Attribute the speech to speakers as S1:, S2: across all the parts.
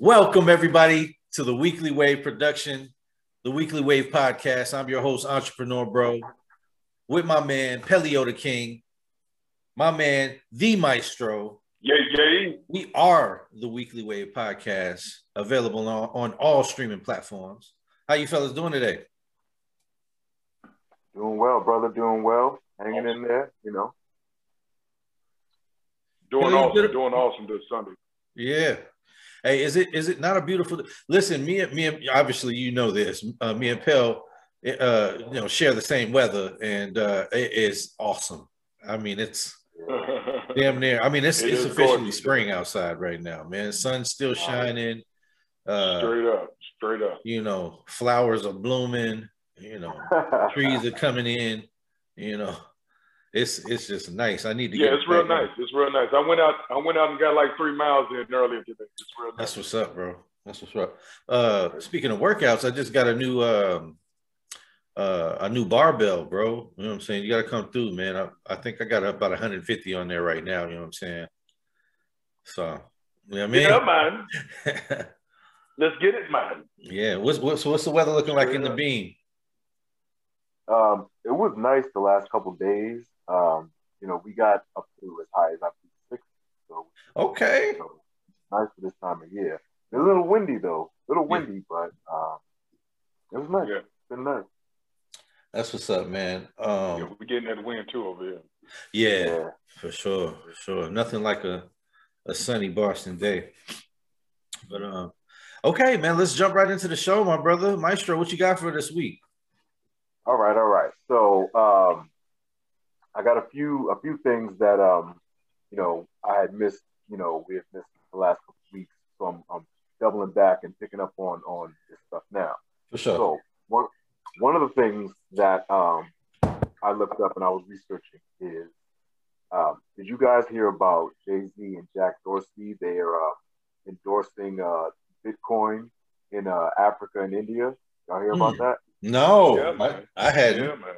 S1: Welcome, everybody, to the Weekly Wave production, the Weekly Wave podcast. I'm your host, Entrepreneur Bro, with my man, Pelio the King, my man, the Maestro.
S2: Yay, yay.
S1: We are the Weekly Wave podcast, available on, on all streaming platforms. How you fellas doing today?
S3: Doing well, brother. Doing well. Hanging in there, you know.
S2: Doing awesome. Doing awesome this Sunday.
S1: Yeah. Hey, is it is it not a beautiful? Listen, me and me and obviously you know this. Uh, me and Pell, uh, you know, share the same weather, and uh, it is awesome. I mean, it's damn near. I mean, it's
S2: It
S1: it's officially
S2: gorgeous.
S1: spring outside right now, man. Sun's still shining. Uh,
S2: straight up. Straight up.
S1: you know, flowers are blooming. You know, trees are coming in. You know, it's it's just nice. I need to
S2: Yeah, it's real
S1: back out.
S2: nice. It's real nice. I went out I went out and got like three miles in earlier today. It's real nice.
S1: That's what's up, bro. That's what's up. Uh, speaking of workouts, I just got a new um, uh, a new barbell, bro. You know what I'm saying? You got to come through, man. I, I think I got about 150 on there right now. You know what I'm saying? So, you know what
S2: Yeah,
S1: I
S2: man.
S1: mean?
S2: Let's get it, man.
S1: yeah. What's what's what's the weather looking like in the Bean?
S3: Um, it was nice the last couple days. Um, you know, we got up to as high as up to six. So,
S1: Okay.
S3: so nice for this time of year. It's a little windy though. A little windy, but um, it was nice.
S2: Yeah.
S3: It's been nice.
S1: That's what's up, man.
S2: yeah,
S1: Um,
S2: we're getting that wind too over here.
S1: yeah, for sure, for sure. Nothing like a a sunny Boston day. But um, okay, man. Let's jump right into the show, my brother. Maestro, what you got for this week?
S3: All right, all right. So um, I got a few a few things that um, you know I had missed. You know, we had missed the last couple of weeks, so I'm, I'm doubling back and picking up on on this stuff now.
S1: For sure.
S3: So one one of the things that um, I looked up and I was researching is, um, did you guys hear about Jay Z and Jack Dorsey? They are uh, endorsing uh, Bitcoin in uh, Africa and India. Y'all hear about
S1: Hmm.
S3: that?
S1: No,
S2: Yeah,
S1: I, hadn't.
S2: Yeah, man.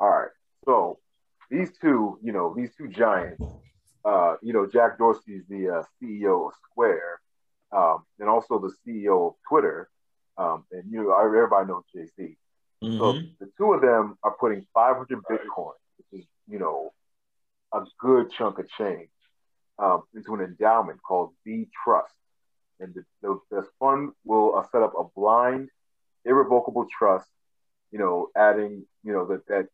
S3: All right. So these two, you know, these two giants, uh, you know, Jack Dorsey's the uh, CEO of Square, um, and also the CEO of Twitter. Um, and you know, everybody knows Jay Z. So
S1: Mhm.
S3: the two of them are putting 500 Bitcoin, which is, you know, a good chunk of change, um, into an endowment called B Trust. And the, the, this fund will uh, set up a blind, irrevocable trust, you know, adding, you know, that, that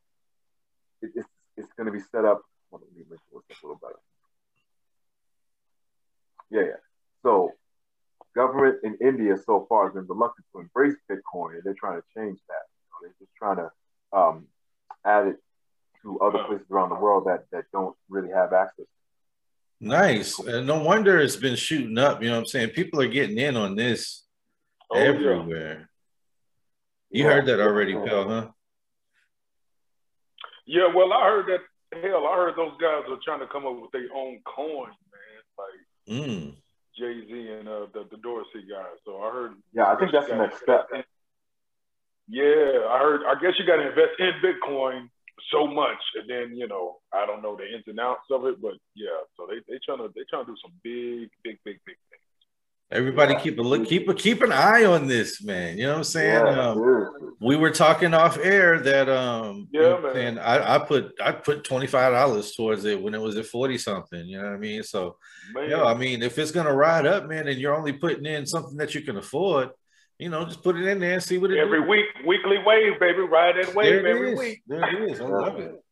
S3: it, it's, it's going to be set up. Hold on, let me make sure it's a little better. Yeah, yeah. So government in India so far has been reluctant to embrace Bitcoin, and they're trying to change that. You know, they're just trying to um, add it to other places around the world that, that don't really have access.
S1: Nice. And no wonder it's been shooting up. You know what I'm saying? People are getting in on this
S2: Oh, yeah.
S1: everywhere. You heard that already, Pell, huh?
S2: Yeah, well, I heard that. Hell, I heard those guys are trying to come up with their own coin, man. Like
S1: Mm.
S2: Jay Z and uh, the, the Dorsey guys. So I heard.
S3: Yeah, I think that's the next step.
S2: Yeah, I heard. I guess you got to invest in Bitcoin so much, and then you know, I don't know the ins and outs of it, but yeah. So they they trying to they trying to do some big, big, big, big things.
S1: Everybody
S3: Yeah.
S1: keep a look, keep a keep an eye on this, man. You know what I'm saying?
S3: Yeah,
S1: Um, we were talking off air that um you
S2: Yeah,
S1: know
S2: man.
S1: I, I put I put twenty five dollars towards it when it was at 40 something, you know what I mean? So
S2: Man,
S1: yeah, I mean if it's gonna ride up, man, and you're only putting in something that you can afford, you know, just put it in there and see what it
S2: every
S1: do.
S2: week, weekly wave, baby, ride that wave every
S1: is.
S2: week.
S1: There it is. I love it.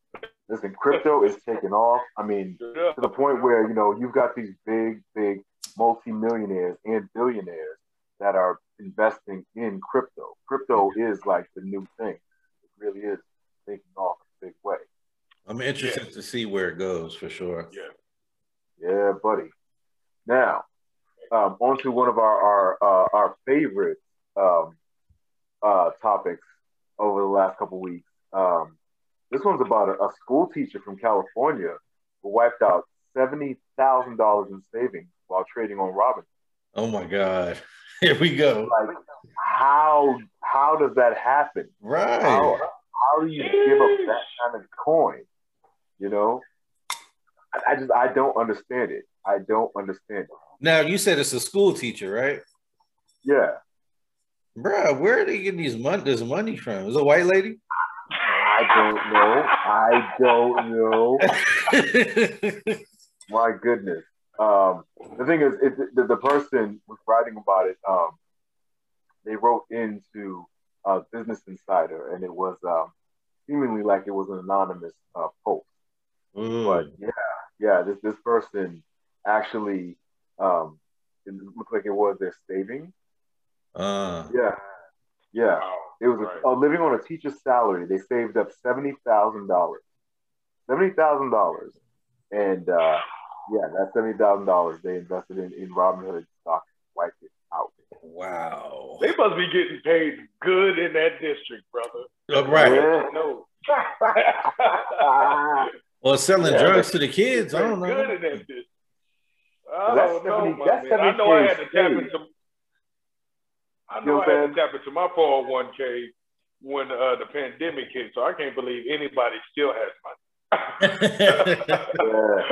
S3: Listen, crypto is taking off. I mean, to the point where you know you've got these big, big multimillionaires and billionaires that are investing in crypto. Crypto is like the new thing. It really is taking off in a big way.
S1: I'm interested
S2: Yeah.
S1: to see where it goes for sure.
S2: Yeah.
S3: Yeah, buddy. Now, um, on to one of our our uh, our favorite um, uh, topics over the last couple weeks. Um, this one's about a, a school teacher from California who wiped out seventy thousand dollars in savings while trading on Robinhood.
S1: Oh my God. Here we go.
S3: Like, how how does that happen?
S1: Right.
S3: How how do you give up that kind of coin? You know, I, I just I don't understand it. I don't understand it.
S1: Now you said it's a school teacher, right?
S3: Yeah.
S1: Bruh, where are they getting these money this money from? Is it a white lady?
S3: I don't know. I don't know. My goodness. Um, the thing is, it, the, the person was writing about it. Um, they wrote into uh, Business Insider, and it was um, seemingly like it was an anonymous uh, post. Mm. But yeah, yeah, this this person actually um, it looked like it was their saving. Uh. Yeah, yeah. Wow. It was right. a, uh, living on a teacher's salary. They saved up seventy thousand dollars. Seventy thousand dollars, and uh, yeah, that seventy thousand dollars they invested in in Robinhood stock, wiped it out.
S1: Wow.
S2: They must be getting paid good in that district, brother.
S1: Uh, right. Yeah. No. well, selling yeah, drugs to the kids. I don't know. Good in that district.
S2: I don't know, my man. I know I had to tap into. I know I had to tap into my 401k when uh, the pandemic hit, so I can't believe anybody still has money.
S3: Yeah,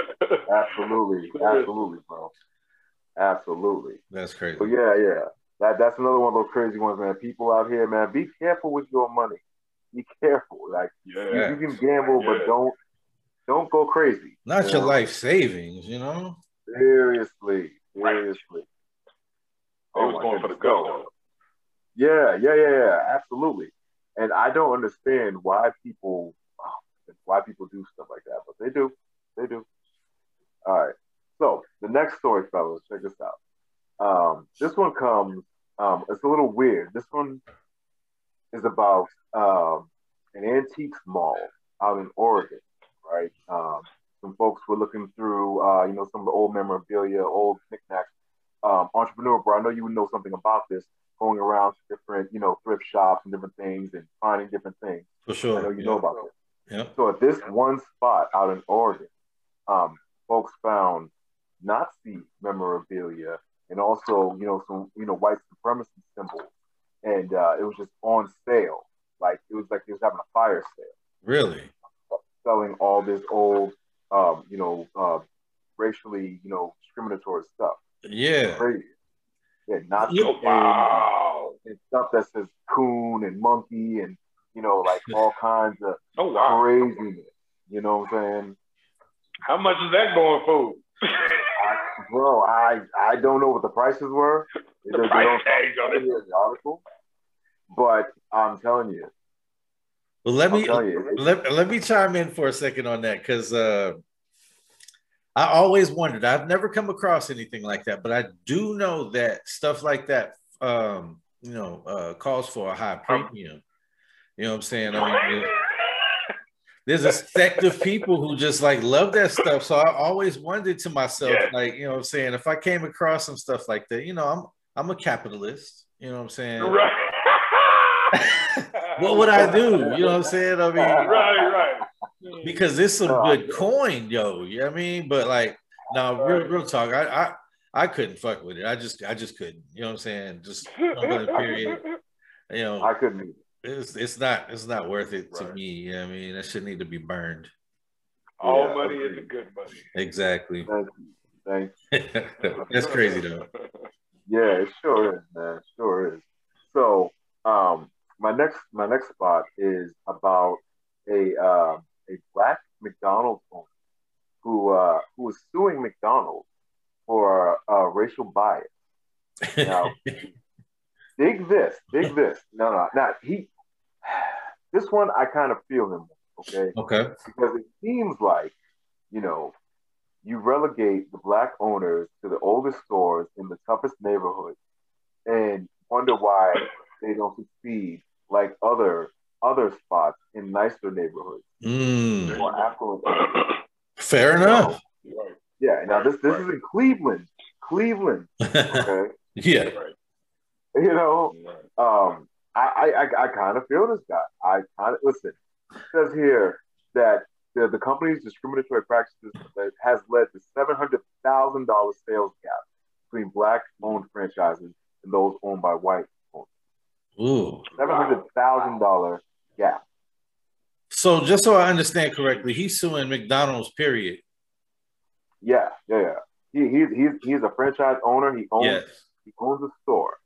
S3: absolutely, absolutely, bro, absolutely.
S1: That's crazy.
S3: But yeah, yeah, that that's another one of those crazy ones, man. People out here, man, be careful with your money. Be careful. Like yeah. you, you, can gamble, yeah. but don't don't go crazy.
S1: Not you your know? life savings, you know.
S3: Seriously, seriously.
S2: Right. Oh, was going for the go.
S3: Yeah, yeah, yeah, yeah, absolutely. And I don't understand why people why people do stuff like that, but they do. They do. All right. So the next story, fellas, check this out. Um, this one comes. Um, it's a little weird. This one is about um, an antiques mall out in Oregon, right? Um, some folks were looking through, uh, you know, some of the old memorabilia, old knickknacks. Um, entrepreneur, bro, I know you would know something about this. Going around to different, you know, thrift shops and different things and finding different things.
S1: For sure.
S3: I know you yeah. know about
S1: Yeah.
S3: So at this one spot out in Oregon, um, folks found Nazi memorabilia and also, you know, some, you know, white supremacy symbols. And uh, it was just on sale. Like it was like they was having a fire sale.
S1: Really?
S3: Selling all this old, um, you know, uh, racially, you know, discriminatory stuff.
S1: Yeah.
S3: Crazy. Yeah, Nazi wow. and, and stuff that says coon and monkey and you know, like all kinds of wow. craziness. You know what I'm saying?
S2: How much is that going for?
S3: I, bro, I I don't know what the prices were.
S2: The price tags on it.
S3: The article, but I'm telling you.
S1: Well, let me let, let me chime in for a second on that because uh, I always wondered. I've never come across anything like that, but I do know that stuff like that, um, you know, uh, calls for a high premium. You know what I'm saying? I mean, there's a sect of people who just like love that stuff. So I always wondered to myself, yeah. like, you know what I'm saying, if I came across some stuff like that, you know, I'm I'm a capitalist, you know what I'm saying?
S2: Right.
S1: what would I do? You know what I'm saying? I mean,
S2: right, right.
S1: Because it's some good coin, yo. You know what I mean? But like, now real, real talk, I, I I couldn't fuck with it. I just I just couldn't. You know what I'm saying? Just period. You know,
S3: I couldn't
S1: it's it's not it's not worth it right. to me. You I mean, that should need to be burned.
S2: All yeah, money is a good money.
S1: Exactly.
S3: Thank you. Thank
S1: you. That's crazy though.
S3: Yeah, it sure is, man. It sure is. So, um, my next my next spot is about a uh, a black McDonald's owner who uh, who is suing McDonald's for uh, racial bias. Now, dig this, dig this. No, no, not he. This one I kind of feel him. Okay.
S1: Okay.
S3: Because it seems like, you know, you relegate the black owners to the oldest stores in the toughest neighborhoods, and wonder why they don't succeed like other other spots in nicer neighborhoods.
S1: Mm. More affluent. Fair enough.
S3: Yeah. Now this this is in Cleveland. Cleveland. Okay.
S1: yeah.
S3: You know, um, I, I, I kind of feel this guy. I kind of listen. It says here that the, the company's discriminatory practices has led to seven hundred thousand dollars sales gap between black-owned franchises and those owned by white owners.
S1: Ooh,
S3: seven hundred thousand dollar gap.
S1: So, just so I understand correctly, he's suing McDonald's. Period.
S3: Yeah, yeah, yeah. he, he he's he's a franchise owner. He owns
S1: Yes.
S3: he owns a store,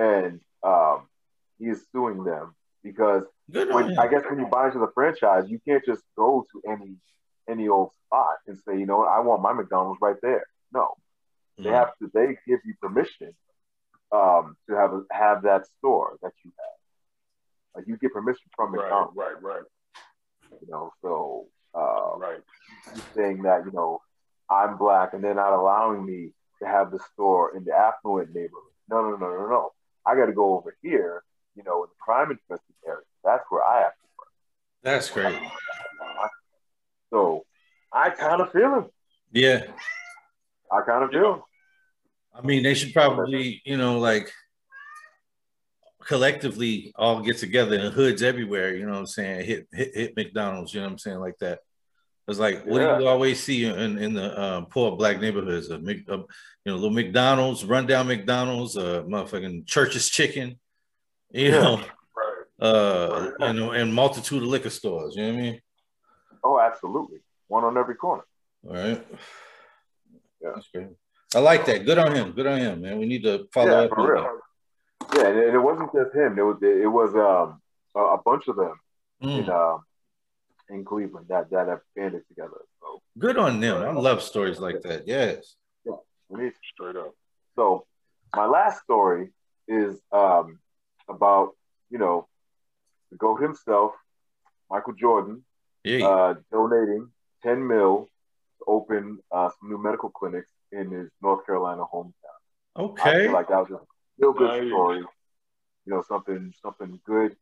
S3: and um, he is suing them because when. I guess when you buy into the franchise, you can't just go to any any old spot and say, you know, what, I want my McDonald's right there. No, they
S1: Mhm.
S3: have to. They give you permission um, to have a, have that store that you have. Like you get permission from
S2: Right,
S3: McDonald's,
S2: right, right,
S3: you know. So uh,
S2: right.
S3: saying that you know I'm black and they're not allowing me to have the store in the affluent neighborhood. No, no, no, no, no. I got to go over here, you know, in the crime infested area. That's where I have to work.
S1: That's great.
S3: So I kind of feel him.
S1: Yeah.
S3: I kind of feel him.
S1: I mean, they should probably, you know, like collectively all get together in hoods everywhere, you know what I'm saying? Hit hit, hit McDonald's, you know what I'm saying, like that. It's like what
S3: Yeah.
S1: do you always see in, in the um, poor black neighborhoods? A, Mc- a, you know, little McDonald's, rundown McDonald's, uh, motherfucking church's chicken, you know,
S2: Right.
S1: uh, you know, and multitude of liquor stores. You know what I mean?
S3: Oh, absolutely. One on every corner.
S1: All right.
S3: Yeah.
S1: That's great. I like that. Good on him. Good on him, man. We need to follow
S3: yeah,
S1: up.
S3: for real. Yeah, and it, wasn't just him. It was it was um a, bunch of them.
S1: Mm.
S3: in um in Cleveland that that have banded together. So
S1: Good on them. I love stories like that. Yes.
S3: we need
S2: Straight up.
S3: So my last story is um, about you know the goat himself, Michael Jordan,
S1: Yeah.
S3: uh, donating 10 mil to open uh, some new medical clinics in his North Carolina hometown. I
S1: okay.
S3: feel like that was a real good story. You know, something something good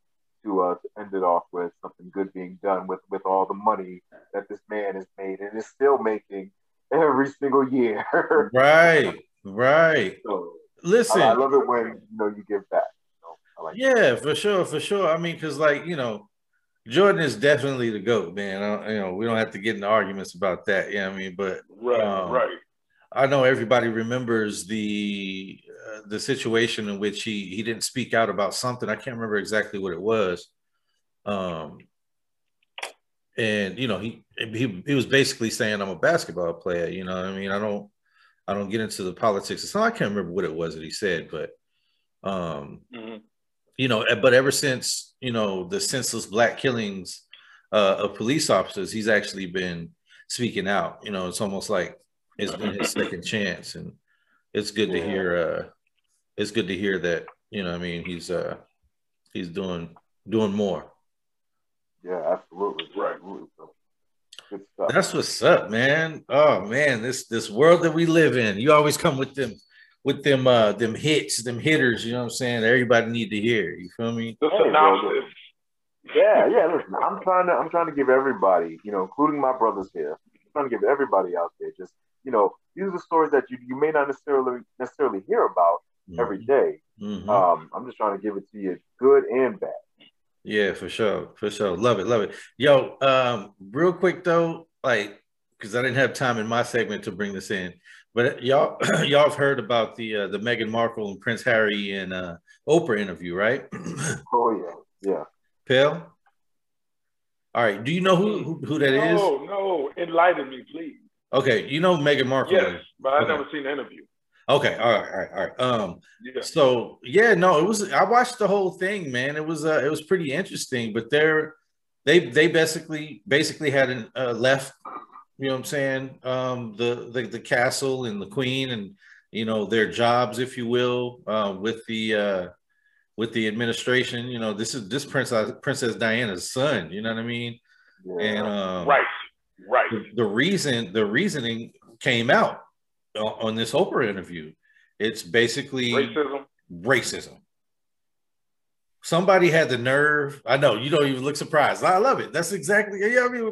S3: to uh, to end it off with, something good being done with with all the money that this man has made and is still making every single year.
S1: right. Right.
S3: so
S1: Listen.
S3: I, I love it when you know you give back. You know, I like
S1: yeah, for sure. For sure. I mean, because, like, you know, Jordan is definitely the GOAT, man. I, you know, we don't have to get into arguments about that. Yeah, I mean, but
S2: Right,
S1: Um,
S2: right.
S1: I know everybody remembers the uh, the situation in which he he didn't speak out about something. I can't remember exactly what it was. Um, and you know he he he was basically saying I'm a basketball player. You know, what I mean, I don't I don't get into the politics. So I can't remember what it was that he said, but um,
S2: Mhm.
S1: you know, but ever since you know the senseless black killings uh, of police officers, he's actually been speaking out. You know, it's almost like it's been his second chance, and it's good to hear. Uh, it's good to hear that you know. I mean, he's uh, he's doing doing more.
S3: Yeah, absolutely.
S2: Right.
S3: Absolutely. So, good stuff.
S1: That's what's up, man. Oh man, this this world that we live in. You always come with them with them uh them hits, them hitters. You know what I'm saying? Everybody need to hear. You feel me?
S2: The
S3: Hey, yeah, yeah. Listen, I'm trying to I'm trying to give everybody, you know, including my brothers here, I'm trying to give everybody out there just, you know, these are the stories that you, you may not necessarily necessarily hear about every day.
S1: Mhm.
S3: Um, I'm just trying to give it to you good and bad.
S1: Yeah, for sure, for sure. Love it, love it. Yo, um, real quick though, like, because I didn't have time in my segment to bring this in, but y'all, y'all have heard about the uh, the Meghan Markle and Prince Harry and uh, Oprah interview, right?
S3: Oh yeah, yeah.
S1: Pill. All right. Do you know who who, who that is?
S2: No, no. Enlighten me, please.
S1: Okay, you know Meghan Markle.
S2: Yes, but I
S1: Okay.
S2: never seen the interview.
S1: Okay. All right. All right. All right. Um.
S2: Yeah.
S1: So yeah, no, it was. I watched the whole thing, man. It was. Uh, it was pretty interesting. But they're they they basically basically had an, uh, left. You know what I'm saying? Um. The, the the castle and the queen and you know their jobs, if you will, uh, with the uh, with the administration. You know, this is this princess Princess Diana's son. You know what I mean?
S3: yeah.
S1: And um,
S2: Right, right.
S1: the, the reason the reasoning came out on, this Oprah interview. It's basically
S2: Racism.
S1: racism. Somebody had the nerve. I know you don't even look surprised. I love it. That's exactly. Yeah, I mean,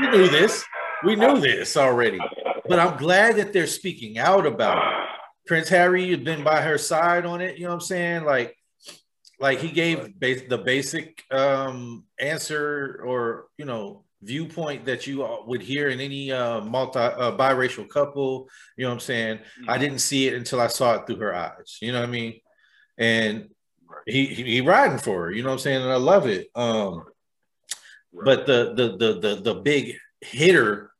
S1: we knew this. We knew this already. But I'm glad that they're speaking out about it. Prince Harry had been by her side on it. You know what I'm saying? Like, like he gave bas- the basic um, answer or you know viewpoint that you uh, would hear in any uh, multi uh, biracial couple. You know what I'm saying? I didn't see it until I saw it through her eyes. You know what I mean? And he he, he riding for her. You know what I'm saying? And I love it. Um, but the the the the the big hitter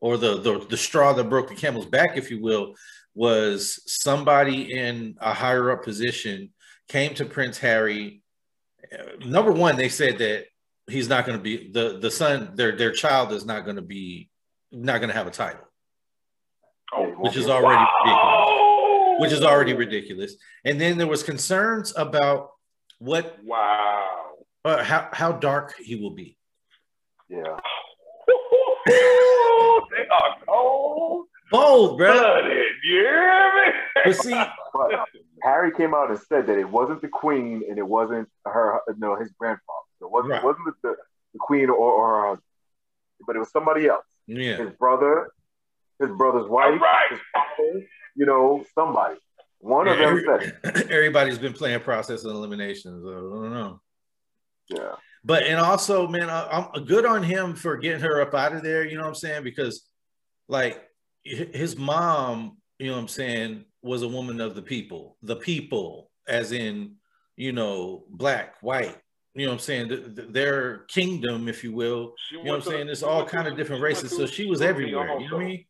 S1: or the, the the straw that broke the camel's back, if you will, was somebody in a higher up position came to Prince Harry. Uh, number one, they said that he's not going to be the the son their their child is not going to be not going to have a title,
S2: Oh,
S1: which is already ridiculous. Which is already ridiculous. And then there was concerns about what
S2: Wow.
S1: uh, how how dark he will be.
S3: Yeah.
S2: they are cold
S1: Bold, bro.
S2: You hear me?
S1: But see,
S3: But Harry came out and said that it wasn't the queen and it wasn't her, no, his grandfather. So it wasn't,
S1: Right.
S3: it wasn't the, the queen or, or her husband, but it was somebody else.
S1: yeah,
S3: His brother, his brother's wife,
S2: All right.
S3: his father, you know, somebody. One of them said,
S1: everybody's been playing process of elimination. So I don't know.
S3: yeah.
S1: But and also, man, I, I'm good on him for getting her up out of there. You know what I'm saying? Because, like, his mom, you know what I'm saying, was a woman of the people. The people, as in, you know, black, white. You know what I'm saying? Th- th- their kingdom, if you will.
S2: She
S1: You know what I'm saying?
S2: She
S1: all kind of different races.
S2: to-
S1: So she was everywhere. You know what I mean?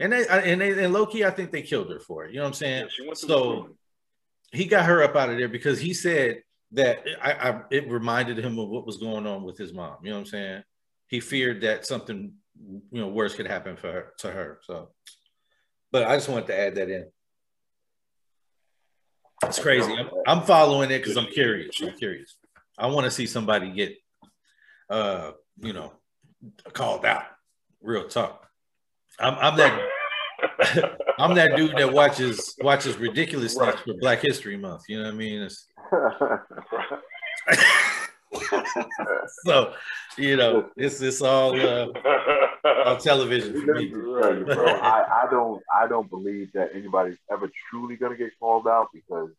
S1: And they and they and low key, I think they killed her for it. You know what I'm saying?
S2: Yeah, she went to
S1: So he got her up out of there because he said that I, I it reminded him of what was going on with his mom. You know what I'm saying? He feared that something you know worse could happen for her to her. So, but I just wanted to add that in. It's crazy. I'm, I'm following it because I'm curious. I'm curious. I want to see somebody get, uh, you know, called out. Real talk. I'm, I'm that I'm that dude that watches watches ridiculousness
S2: Right.
S1: for Black History Month. You know what I mean? It's, so, you know, it's it's all uh, on television for
S3: me
S1: me.
S3: just tell you, bro, I, I don't I don't believe that anybody's ever truly gonna get called out because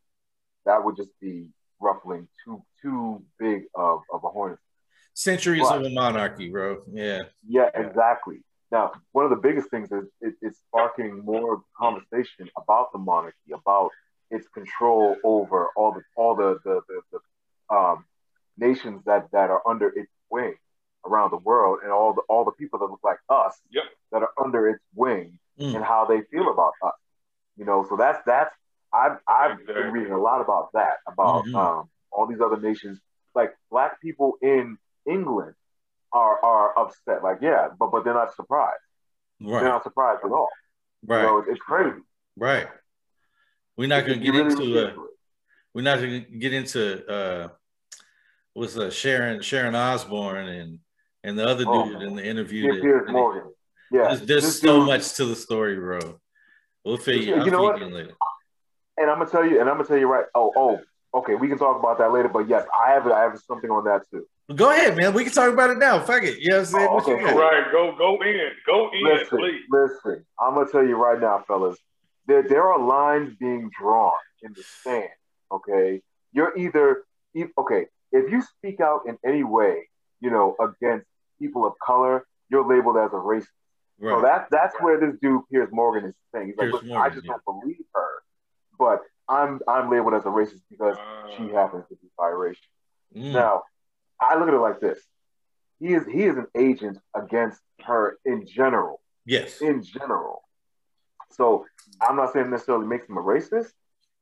S3: that would just be ruffling too too big of, of a hornet.
S1: Centuries of a monarchy, bro. Yeah,
S3: Yeah, exactly. Now, one of the biggest things is it, it's sparking more conversation about the monarchy, about its control over all the all the the, the, the um, nations that, that are under its wing around the world, and all the all the people that look like us
S2: Yep.
S3: that are under its wing,
S1: Mm.
S3: and how they feel about us. You know, so that's that's I've I've
S2: Exactly.
S3: been reading a lot about that about
S1: Mhm.
S3: um, all these other nations, like black people in England are are upset. Like, yeah, but but they're not surprised. They're not surprised at all. Right. You
S1: right,
S3: it's crazy.
S1: right. We're not gonna get into
S3: look
S1: uh,
S3: it.
S1: we're not gonna get into uh, was uh, Sharon Sharon Osbourne and and the other
S3: Oh,
S1: dude in the interview. That-
S3: Piers Morgan. Yeah,
S1: There's, there's so
S3: dude-
S1: much to the story, bro. We'll figure.
S3: You
S1: I'll
S3: know what?
S1: later.
S3: And I'm gonna tell you, and I'm gonna tell you right. Oh, oh, okay. We can talk about that later. But yes, I have I have something on that too.
S1: Go ahead, man. We can talk about it now. Fuck it. You know what I'm saying?
S3: Oh,
S1: What you
S3: okay, cool.
S2: right, go go in, go in,
S3: Listen,
S2: please.
S3: listen. I'm gonna tell you right now, fellas. There there are lines being drawn in the sand. Okay, you're either e- okay if you speak out in any way, you know, against people of color, you're labeled as a racist. So
S1: Right.
S3: that's that's where this dude Piers Morgan is saying. He's like,
S1: Piers
S3: Listen,
S1: Morgan,
S3: I just
S1: yeah.
S3: don't believe her, but I'm I'm labeled as a racist because she
S2: Uh,
S3: happens to be biracial.
S1: Mm.
S3: Now, I look at it like this: he is he is an agent against her in general,
S1: Yes.
S3: in general. So I'm not saying necessarily makes him a racist,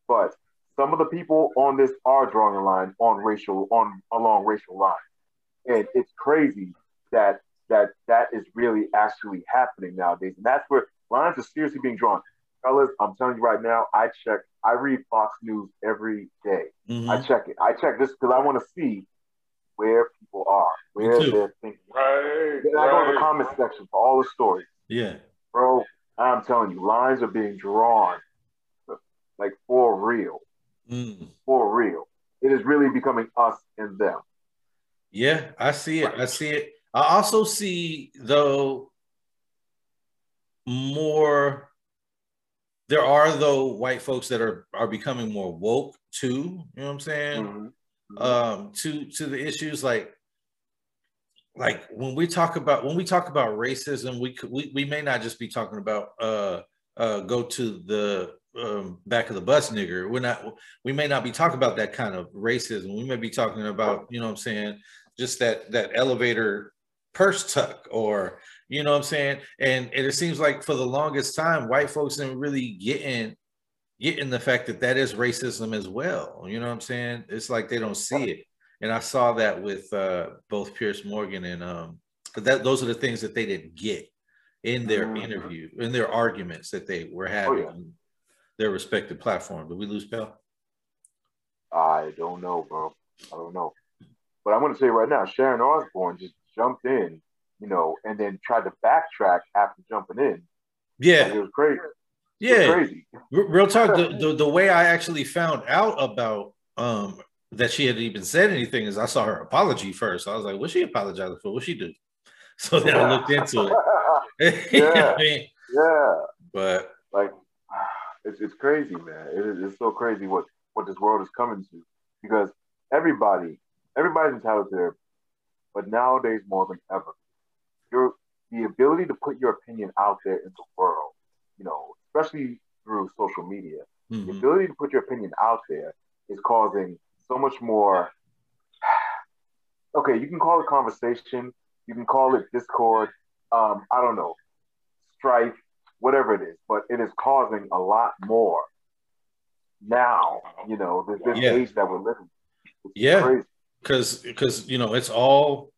S3: but some of the people on this are drawing a line on racial on along racial lines, and it's crazy that that that is really actually happening nowadays, and that's where lines are seriously being drawn. Fellas, I'm telling you right now, I check, I read Fox News every day.
S1: Mhm.
S3: I check it. I check this because I want to see where people are, where they're thinking.
S2: right,
S3: Then I go to the comment section for all the stories,
S1: Yeah.
S3: bro. I'm telling you, lines are being drawn, like for real,
S1: Mm.
S3: for real. It is really becoming us and them.
S1: Yeah, I see it. I see it. I also see though more there are though white folks that are are becoming more woke too, you know what I'm saying?
S3: Mhm.
S1: um to to the issues like like when we talk about when we talk about racism we could we, we may not just be talking about uh uh go to the um back of the bus nigger we're not we may not be talking about that kind of racism we may be talking about you know what i'm saying just that that elevator purse tuck or You know what I'm saying? And, and it seems like for the longest time, white folks didn't really get getting getting the fact that that is racism as well. You know what I'm saying? It's like they don't see it. And I saw that with uh, both Piers Morgan and um, that those are the things that they didn't get in their mm-hmm. interview, in their arguments that they were having oh, yeah. their respective platform. Did we lose Pell?
S3: I don't know, bro. I don't know. But I'm going to say right now, Sharon Osbourne just jumped in, you know, and then tried to backtrack after jumping in.
S1: Yeah.
S3: Like it was crazy.
S1: Yeah. Was crazy. Real talk. the, the, the way I actually found out about um that she had even said anything is I saw her apology first. I was like, what's she apologizing for? What she do? So then I looked into
S3: it. yeah. I mean? Yeah.
S1: But
S3: like it's it's crazy, man. It is it's so crazy what what this world is coming to because everybody everybody's entitled to their but nowadays more than ever, your the ability to put your opinion out there in the world, you know, especially through social media, mm-hmm. the ability to put your opinion out there is causing so much more. Okay, you can call it conversation, you can call it discord. Um, I don't know, strife, whatever it is, but it is causing a lot more now. You know, this, this yeah. age that we're living.
S1: yeah, because because you know it's all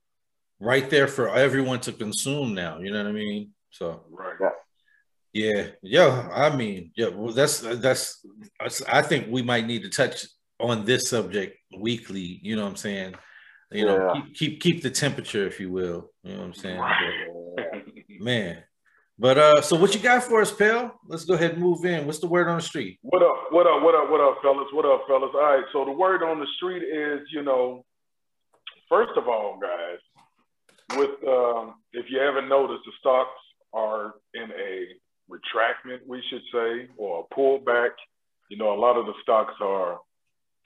S1: right there for everyone to consume now. You know what I mean? So
S2: right. Yeah.
S1: Yeah, yeah. I mean, yeah. Well, that's that's. I think we might need to touch on this subject weekly. You know what I'm saying? You yeah. know, keep, keep keep the temperature, if you will. You know what I'm saying? But, man, but uh, so what you got for us, pal? Let's go ahead and move in. What's the word on the street?
S2: What up? What up? What up? What up, fellas? What up, fellas? All right. So the word on the street is, you know, first of all, guys, with um, if you haven't noticed, the stocks are in a retractment, we should say, or a pullback. You know, a lot of the stocks are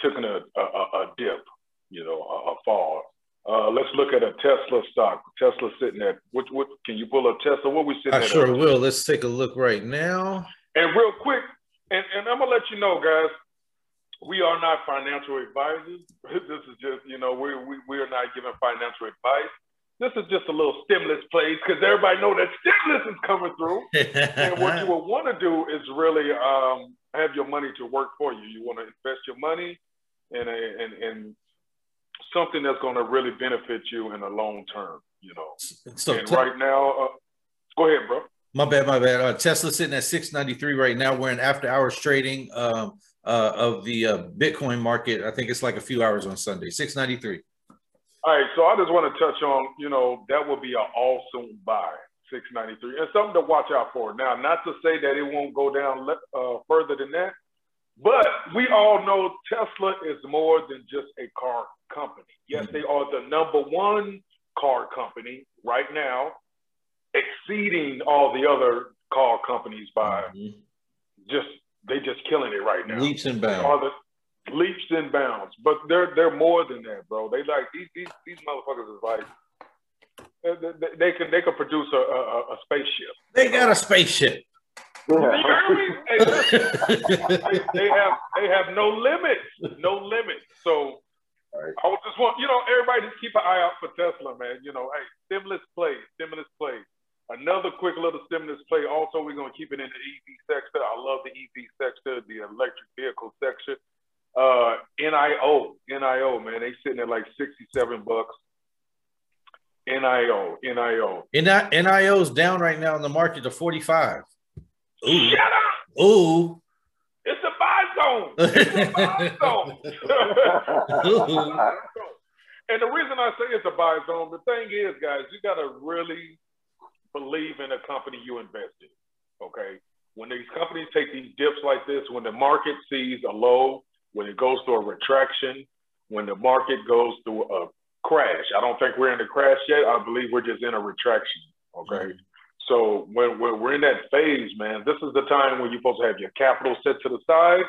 S2: taking a, a, a dip, you know, a, a fall. Uh, let's look at a Tesla stock. Tesla sitting at what? What can you pull a Tesla? What we sitting I
S1: at? I sure will. Let's take a look right now.
S2: And real quick, and, and I'm gonna let you know, guys we are not financial advisors. This is just, you know, we, we, we are not giving financial advice. This is just a little stimulus plays because everybody know that stimulus is coming through. and what you will want to do is really um, have your money to work for you. You want to invest your money in, a, in, in something that's going to really benefit you in the long term, you know. So and t- right now, uh, go ahead, bro.
S1: My bad, my bad. Uh, Tesla sitting at 693 right now. We're in after hours trading. Um, uh, of the uh, Bitcoin market. I think it's like a few hours on Sunday, 693.
S2: All right, so I just want to touch on, you know, that would be an awesome buy, 693, and something to watch out for. Now, not to say that it won't go down uh, further than that, but we all know Tesla is more than just a car company. Yes, mm-hmm. they are the number one car company right now, exceeding all the other car companies by mm-hmm. just they just killing it right now.
S1: Leaps and bounds.
S2: The, leaps and bounds. But they're they're more than that, bro. They like these these, these motherfuckers is like they, they, they can they can produce a, a, a, spaceship.
S1: They got a spaceship.
S2: Yeah. You hear me? they, they have they have no limits, no limits. So right. I would just want you know everybody just keep an eye out for Tesla, man. You know, hey, stimulus play, stimulus play. Another quick little stimulus play. Also, we're going to keep it in the EV sector. I love the EV sector, the electric vehicle sector. NIO, NIO, man, they sitting at like 67 bucks. NIO, NIO.
S1: NIO's down right now in the market to 45.
S2: Ooh. Shut up.
S1: Ooh.
S2: It's a buy zone. It's a buy zone. and the reason I say it's a buy zone, the thing is, guys, you got to really believe in a company you invest in. Okay. When these companies take these dips like this, when the market sees a low, when it goes through a retraction, when the market goes through a crash, I don't think we're in a crash yet. I believe we're just in a retraction. Okay. Mm-hmm. So when, when we're in that phase, man, this is the time when you're supposed to have your capital set to the side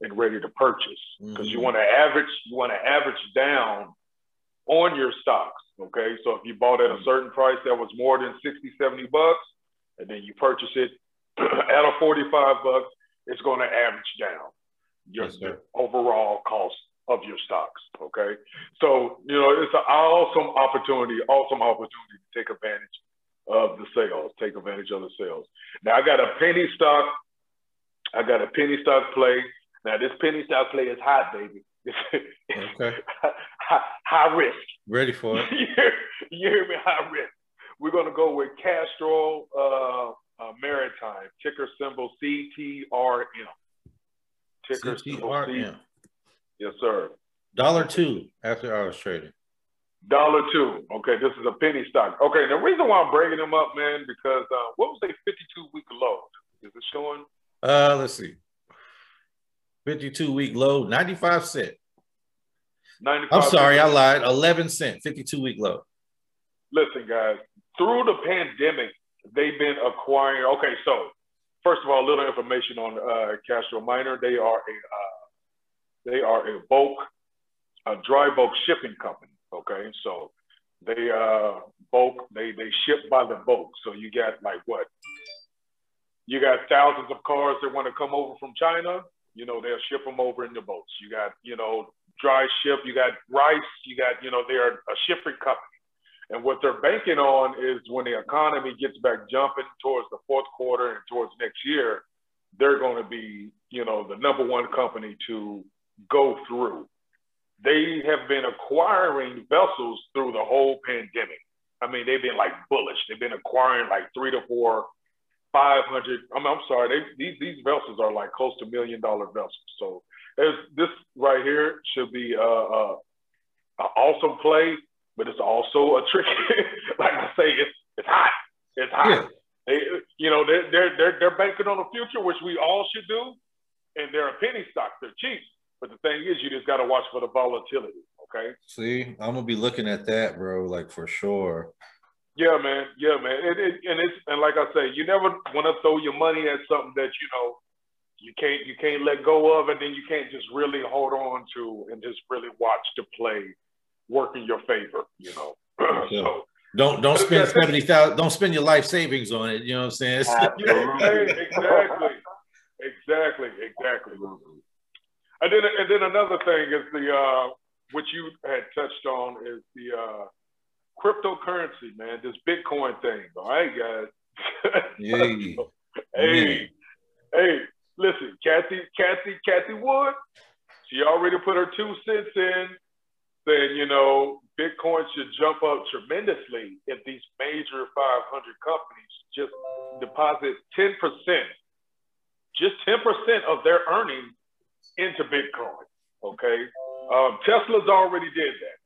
S2: and ready to purchase because mm-hmm. you want to average, you want to average down on your stocks. Okay. So if you bought at a certain price that was more than 60, 70 bucks, and then you purchase it at a 45 bucks, it's going to average down your yes, overall cost of your stocks. Okay. So, you know, it's an awesome opportunity, awesome opportunity to take advantage of the sales. Take advantage of the sales. Now I got a penny stock. I got a penny stock play. Now this penny stock play is hot, baby. okay. high, high, risk.
S1: Ready for it?
S2: you, hear, you hear me? High risk. We're gonna go with Castor uh, uh, Maritime, ticker symbol CTRM.
S1: Ticker CTRM.
S2: Yes, sir.
S1: Dollar two after hours trading.
S2: Dollar two. Okay, this is a penny stock. Okay, the reason why I'm bringing them up, man, because uh, what was a 52 week low? Is it showing?
S1: Uh, let's see. 52 week low, 95 cent. 95 I'm sorry, I lied. 11 cent, 52 week low.
S2: Listen, guys, through the pandemic, they've been acquiring. Okay, so first of all, a little information on uh, Castor Miner. They are a uh, they are a bulk, a dry bulk shipping company. Okay, so they uh bulk they they ship by the bulk. So you got like what? You got thousands of cars that want to come over from China. You know they'll ship them over in the boats. You got you know dry ship. You got rice. You got you know they're a shipping company. And what they're banking on is when the economy gets back jumping towards the fourth quarter and towards next year, they're going to be, you know, the number one company to go through they have been acquiring vessels through the whole pandemic. I mean, they've been like bullish. They've been acquiring like three to four, five hundred. I mean, I'm sorry, they, these these vessels are like close to million dollar vessels. So this right here should be a, a, a awesome play, but it's also a trick. like I say, it's it's hot. It's hot. Yeah. They, you know, they're, they're they're they're banking on the future, which we all should do, and they're a penny stock. They're cheap. But the thing is, you just got to watch for the volatility. Okay.
S1: See, I'm gonna be looking at that, bro. Like for sure.
S2: Yeah, man. Yeah, man. It, it, and it's and like I say, you never want to throw your money at something that you know you can't you can't let go of, and then you can't just really hold on to and just really watch the play work in your favor. You know.
S1: Yeah. so, don't don't spend seventy thousand. Don't spend your life savings on it. You know what I'm saying?
S2: exactly, exactly, exactly. And then, and then another thing is the uh, which you had touched on is the uh, cryptocurrency, man. This Bitcoin thing. All right, guys.
S1: hey,
S2: hey, hey, listen, Cathie, Cathie, Cathie Wood. She already put her two cents in, saying you know Bitcoin should jump up tremendously if these major 500 companies just deposit 10 percent, just 10 percent of their earnings into Bitcoin. Okay, um, Tesla's already did that.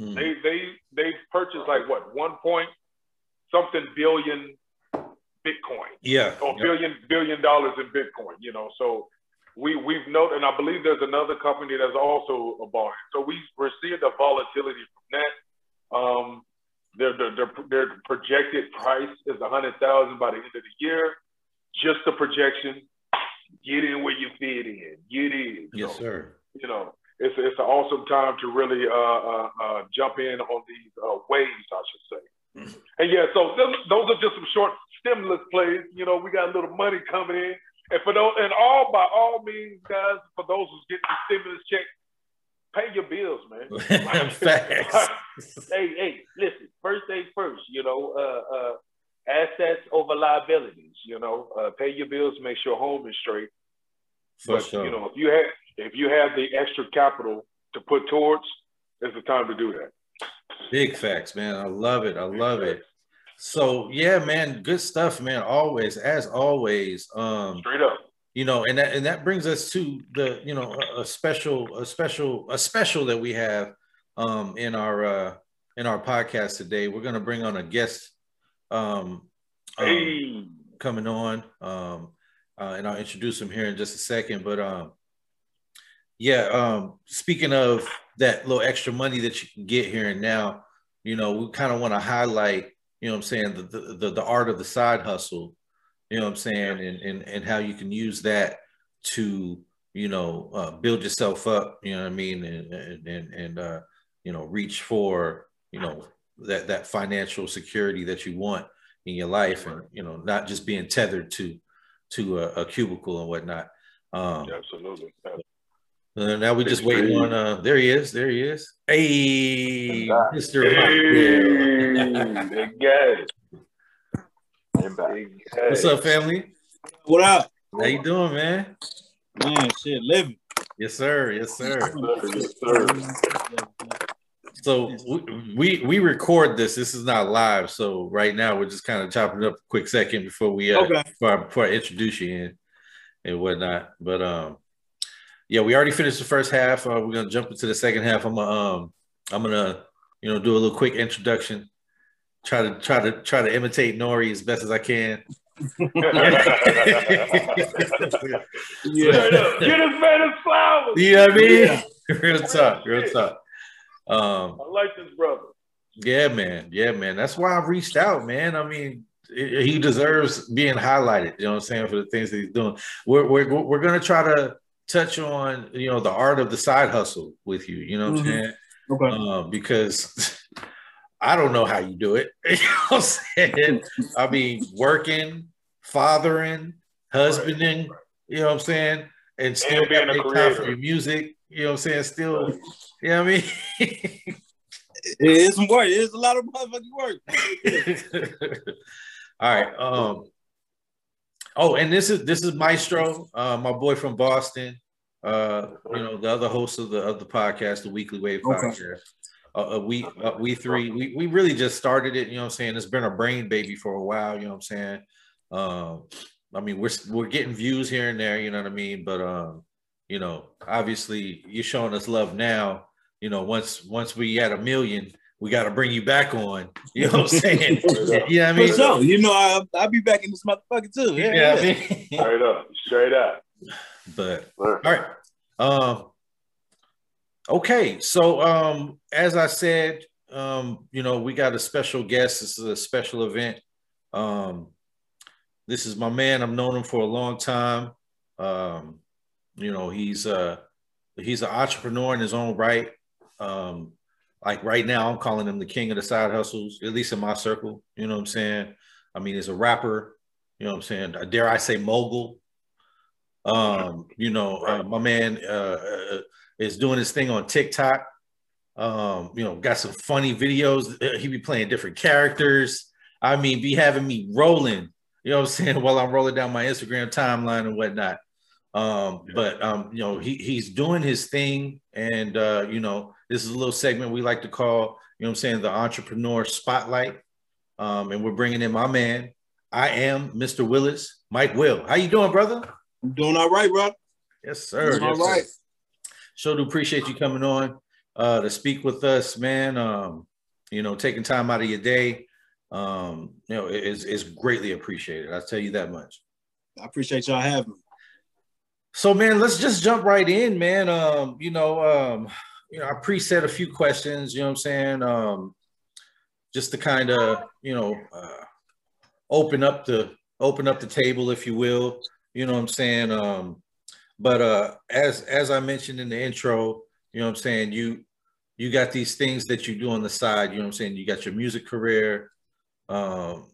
S2: Mm. They they they purchased like what one point something billion Bitcoin.
S1: Yeah,
S2: or billion billion dollars in Bitcoin. You know, so we we've noted, and I believe there's another company that's also a buying. So we we're seeing the volatility from that. Um, their, their, their, their projected price is a hundred thousand by the end of the year. Just a projection get in where you fit in. Get in.
S1: Yes, so, sir.
S2: You know, it's it's an awesome time to really uh, uh, uh, jump in on these uh, waves, I should say. Mm-hmm. And yeah, so those are just some short stimulus plays. You know, we got a little money coming in, and for those, and all by all means, guys, for those who's getting the stimulus check, pay your bills, man.
S1: Facts.
S2: hey, hey, listen. First thing first. You know, uh, uh, assets over liabilities. You know, uh, pay your bills, make sure home is straight. For but, sure. You know, if you have if you have the extra capital to put towards, it's the time to do that.
S1: Big facts, man. I love it. I love it. So yeah, man, good stuff, man. Always, as always. Um,
S2: Straight up.
S1: You know, and that and that brings us to the you know a, a special a special a special that we have um, in our uh, in our podcast today. We're going to bring on a guest um, um, hey. coming on. Um, uh, and I'll introduce him here in just a second. But um, yeah, um, speaking of that little extra money that you can get here and now, you know, we kind of want to highlight, you know what I'm saying, the, the, the art of the side hustle, you know what I'm saying, and, and, and how you can use that to, you know, uh, build yourself up, you know what I mean, and, and, and uh, you know, reach for, you know, that that financial security that you want in your life, and you know, not just being tethered to to a, a cubicle and whatnot.
S2: Um, Absolutely.
S1: Uh, now we just waiting on. Uh, there he is. There he is. Hey, Mr.
S2: Hey,
S1: What's up, family?
S4: What up?
S1: How you doing, man?
S4: Man, shit, living.
S1: Yes, sir. Yes, sir. Yes, sir. So we we record this. This is not live. So right now we're just kind of chopping up a quick second before we uh, okay. before, I, before I introduce you in and whatnot. But um, yeah, we already finished the first half. Uh, we're gonna jump into the second half. I'm gonna um, I'm gonna you know do a little quick introduction. Try to try to try to imitate Nori as best as I can. yeah.
S2: Get a man of flowers.
S1: You know what I mean? Yeah. real talk, real talk.
S2: Um, I like this brother.
S1: Yeah, man. Yeah, man. That's why I've reached out, man. I mean, he deserves being highlighted. You know what I'm saying for the things that he's doing. We're we're we're gonna try to touch on you know the art of the side hustle with you. You know what mm-hmm. I'm saying? Okay. Um, because I don't know how you do it. you know what I'm saying? I mean, working, fathering, husbanding. You know what I'm saying? And still and being a time for your music. You know what I'm saying? Still, you know what I mean?
S4: it is some work. It is a lot of motherfucking work.
S1: All right. Um. Oh, and this is this is Maestro, uh, my boy from Boston. Uh, you know, the other host of the of the podcast, the Weekly Wave okay. podcast. Uh, uh, we uh, we three we, we really just started it. You know what I'm saying? It's been a brain baby for a while. You know what I'm saying? Um, I mean, we're we're getting views here and there. You know what I mean? But um, you know, obviously, you're showing us love now. You know, once once we at a million, we got to bring you back on. You know what I'm saying? you know what I mean?
S4: So, you know, I, I'll be back in this motherfucker too. Yeah, yeah. I
S2: mean? straight up, straight up.
S1: But all right. Um, okay, so um, as I said, um, you know, we got a special guest. This is a special event. Um, this is my man. I've known him for a long time. Um, you know, he's uh he's an entrepreneur in his own right. Um, like right now, I'm calling him the king of the side hustles, at least in my circle. You know what I'm saying? I mean, he's a rapper. You know what I'm saying? Dare I say mogul? Um, you know, uh, my man uh, uh, is doing his thing on TikTok. Um, you know, got some funny videos. Uh, he be playing different characters. I mean, be having me rolling. You know what I'm saying? While I'm rolling down my Instagram timeline and whatnot. Um, but um, you know, he he's doing his thing, and uh, you know, this is a little segment we like to call, you know I'm saying, the entrepreneur spotlight. Um, and we're bringing in my man. I am Mr. Willis, Mike Will. How you doing, brother?
S4: I'm doing all right, bro.
S1: Yes, sir. Yes, all right. Sir. Sure do appreciate you coming on uh, to speak with us, man. Um, you know, taking time out of your day. Um, you know, is is greatly appreciated. I'll tell you that much.
S4: I appreciate y'all having me.
S1: So, man, let's just jump right in, man. Um, you know, um, you know, I preset a few questions, you know what I'm saying? Um, just to kind of, you know, uh, open up the open up the table, if you will. You know what I'm saying? Um, but uh, as as I mentioned in the intro, you know what I'm saying, you you got these things that you do on the side, you know what I'm saying? You got your music career, um,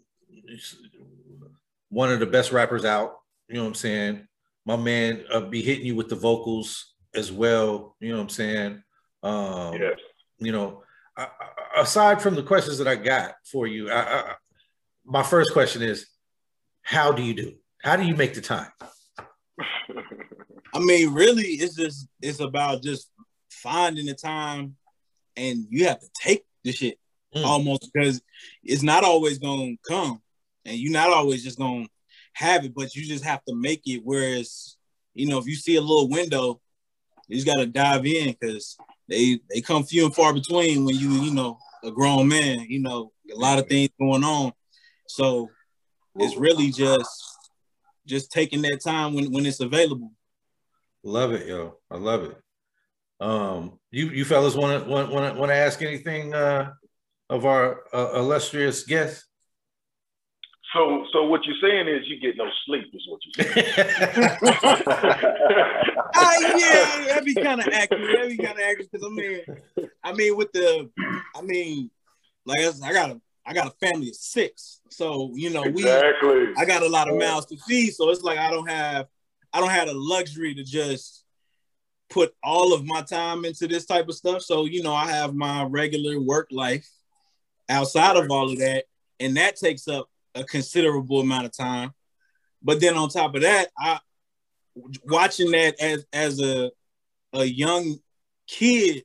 S1: one of the best rappers out, you know what I'm saying? My man uh, be hitting you with the vocals as well, you know what I'm saying? Um, yes. You know, I, aside from the questions that I got for you, I, I, my first question is, how do you do? How do you make the time?
S4: I mean, really, it's just it's about just finding the time, and you have to take the shit mm. almost because it's not always gonna come, and you're not always just gonna have it, but you just have to make it. Whereas, you know, if you see a little window, you just gotta dive in because they they come few and far between when you you know a grown man. You know, a lot of things going on, so it's really just just taking that time when when it's available.
S1: Love it, yo. I love it. Um, you you fellas want to want want to ask anything uh, of our uh, illustrious guest?
S2: So, so what you're saying is you get no sleep, is what you're saying.
S4: uh, yeah, that'd be kind of accurate. That'd be kind of accurate because I mean, I mean, with the, I mean, like I got a, I got a family of six, so you know, exactly. we, I got a lot of mouths to feed, so it's like I don't have, I don't have the luxury to just put all of my time into this type of stuff. So you know, I have my regular work life outside of all of that, and that takes up a considerable amount of time. But then on top of that, I watching that as as a a young kid,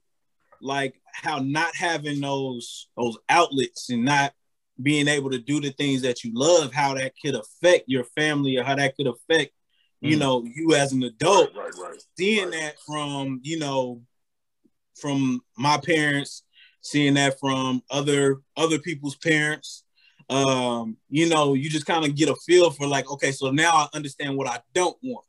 S4: like how not having those those outlets and not being able to do the things that you love, how that could affect your family or how that could affect, you mm. know, you as an adult.
S2: Right, right, right.
S4: Seeing that from, you know, from my parents, seeing that from other other people's parents. Um, you know, you just kind of get a feel for like, okay, so now I understand what I don't want.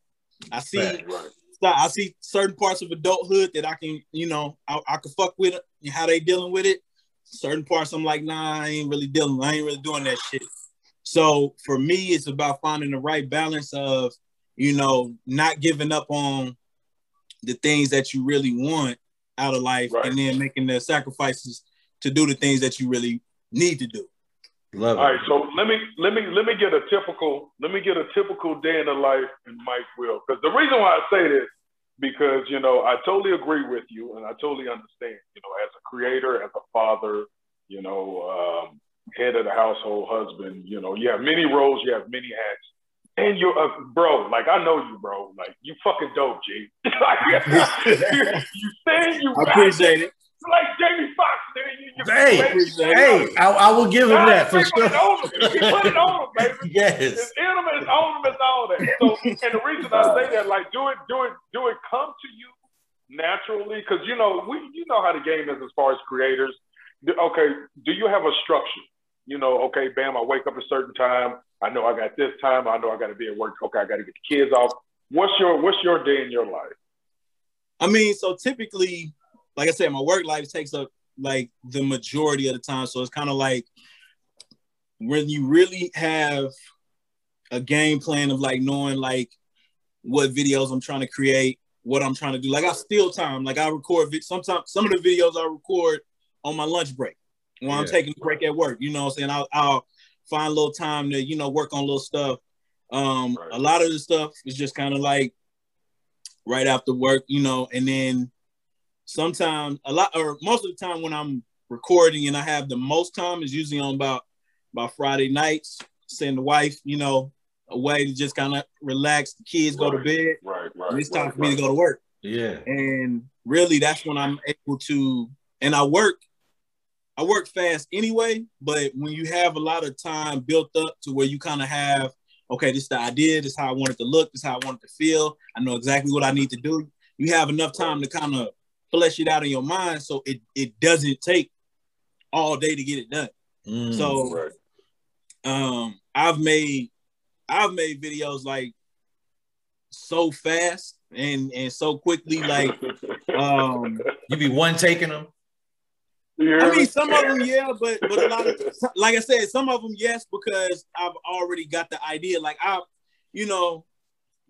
S4: I see right, I see certain parts of adulthood that I can, you know, I, I can fuck with it, how they dealing with it. Certain parts I'm like, nah, I ain't really dealing, I ain't really doing that shit. So for me, it's about finding the right balance of, you know, not giving up on the things that you really want out of life right. and then making the sacrifices to do the things that you really need to do.
S2: Love All right, so let me let me let me get a typical let me get a typical day in the life in Mike Will. Because the reason why I say this because you know I totally agree with you and I totally understand you know as a creator as a father you know um, head of the household husband you know you have many roles you have many hats. And you're a bro like I know you bro. Like you fucking dope G. Like, you saying you
S4: I appreciate it
S2: like Jamie Foxx.
S1: Hey, hey, I, I, will give him that for sure.
S2: He put it on him, baby.
S1: yes.
S2: It's in him, it's on him, it's all that. So, and the reason I say that, like, do it, do it, do it come to you naturally, because you know we, you know how the game is as far as creators. Okay, do you have a structure? You know, okay, bam, I wake up a certain time. I know I got this time. I know I got to be at work. Okay, I got to get the kids off. What's your What's your day in your life?
S4: I mean, so typically like I said, my work life takes up like the majority of the time. So it's kind of like when you really have a game plan of like knowing like what videos I'm trying to create, what I'm trying to do. Like I steal time. Like I record sometimes some of the videos I record on my lunch break when yeah. I'm taking a break at work. You know what I'm saying? I'll, I'll find a little time to, you know, work on little stuff. Um, right. a lot of the stuff is just kind of like right after work, you know, and then sometimes a lot or most of the time when I'm recording and I have the most time is usually on about about Friday nights, send the wife, you know, away to just kind of relax. The kids right, go to bed.
S2: Right, right.
S4: And it's time
S2: right,
S4: for me to go to work.
S1: Yeah.
S4: And really that's when I'm able to and I work I work fast anyway, but when you have a lot of time built up to where you kind of have, okay, this is the idea, this is how I want it to look, this is how I want it to feel. I know exactly what I need to do. You have enough time to kind of flesh it out in your mind so it, it doesn't take all day to get it done. Mm, so right. um I've made I've made videos like so fast and and so quickly like um
S1: you be one taking them
S4: I mean, some of them, yeah, but but a lot of, like I said, some of them, yes, because I've already got the idea. Like I, you know,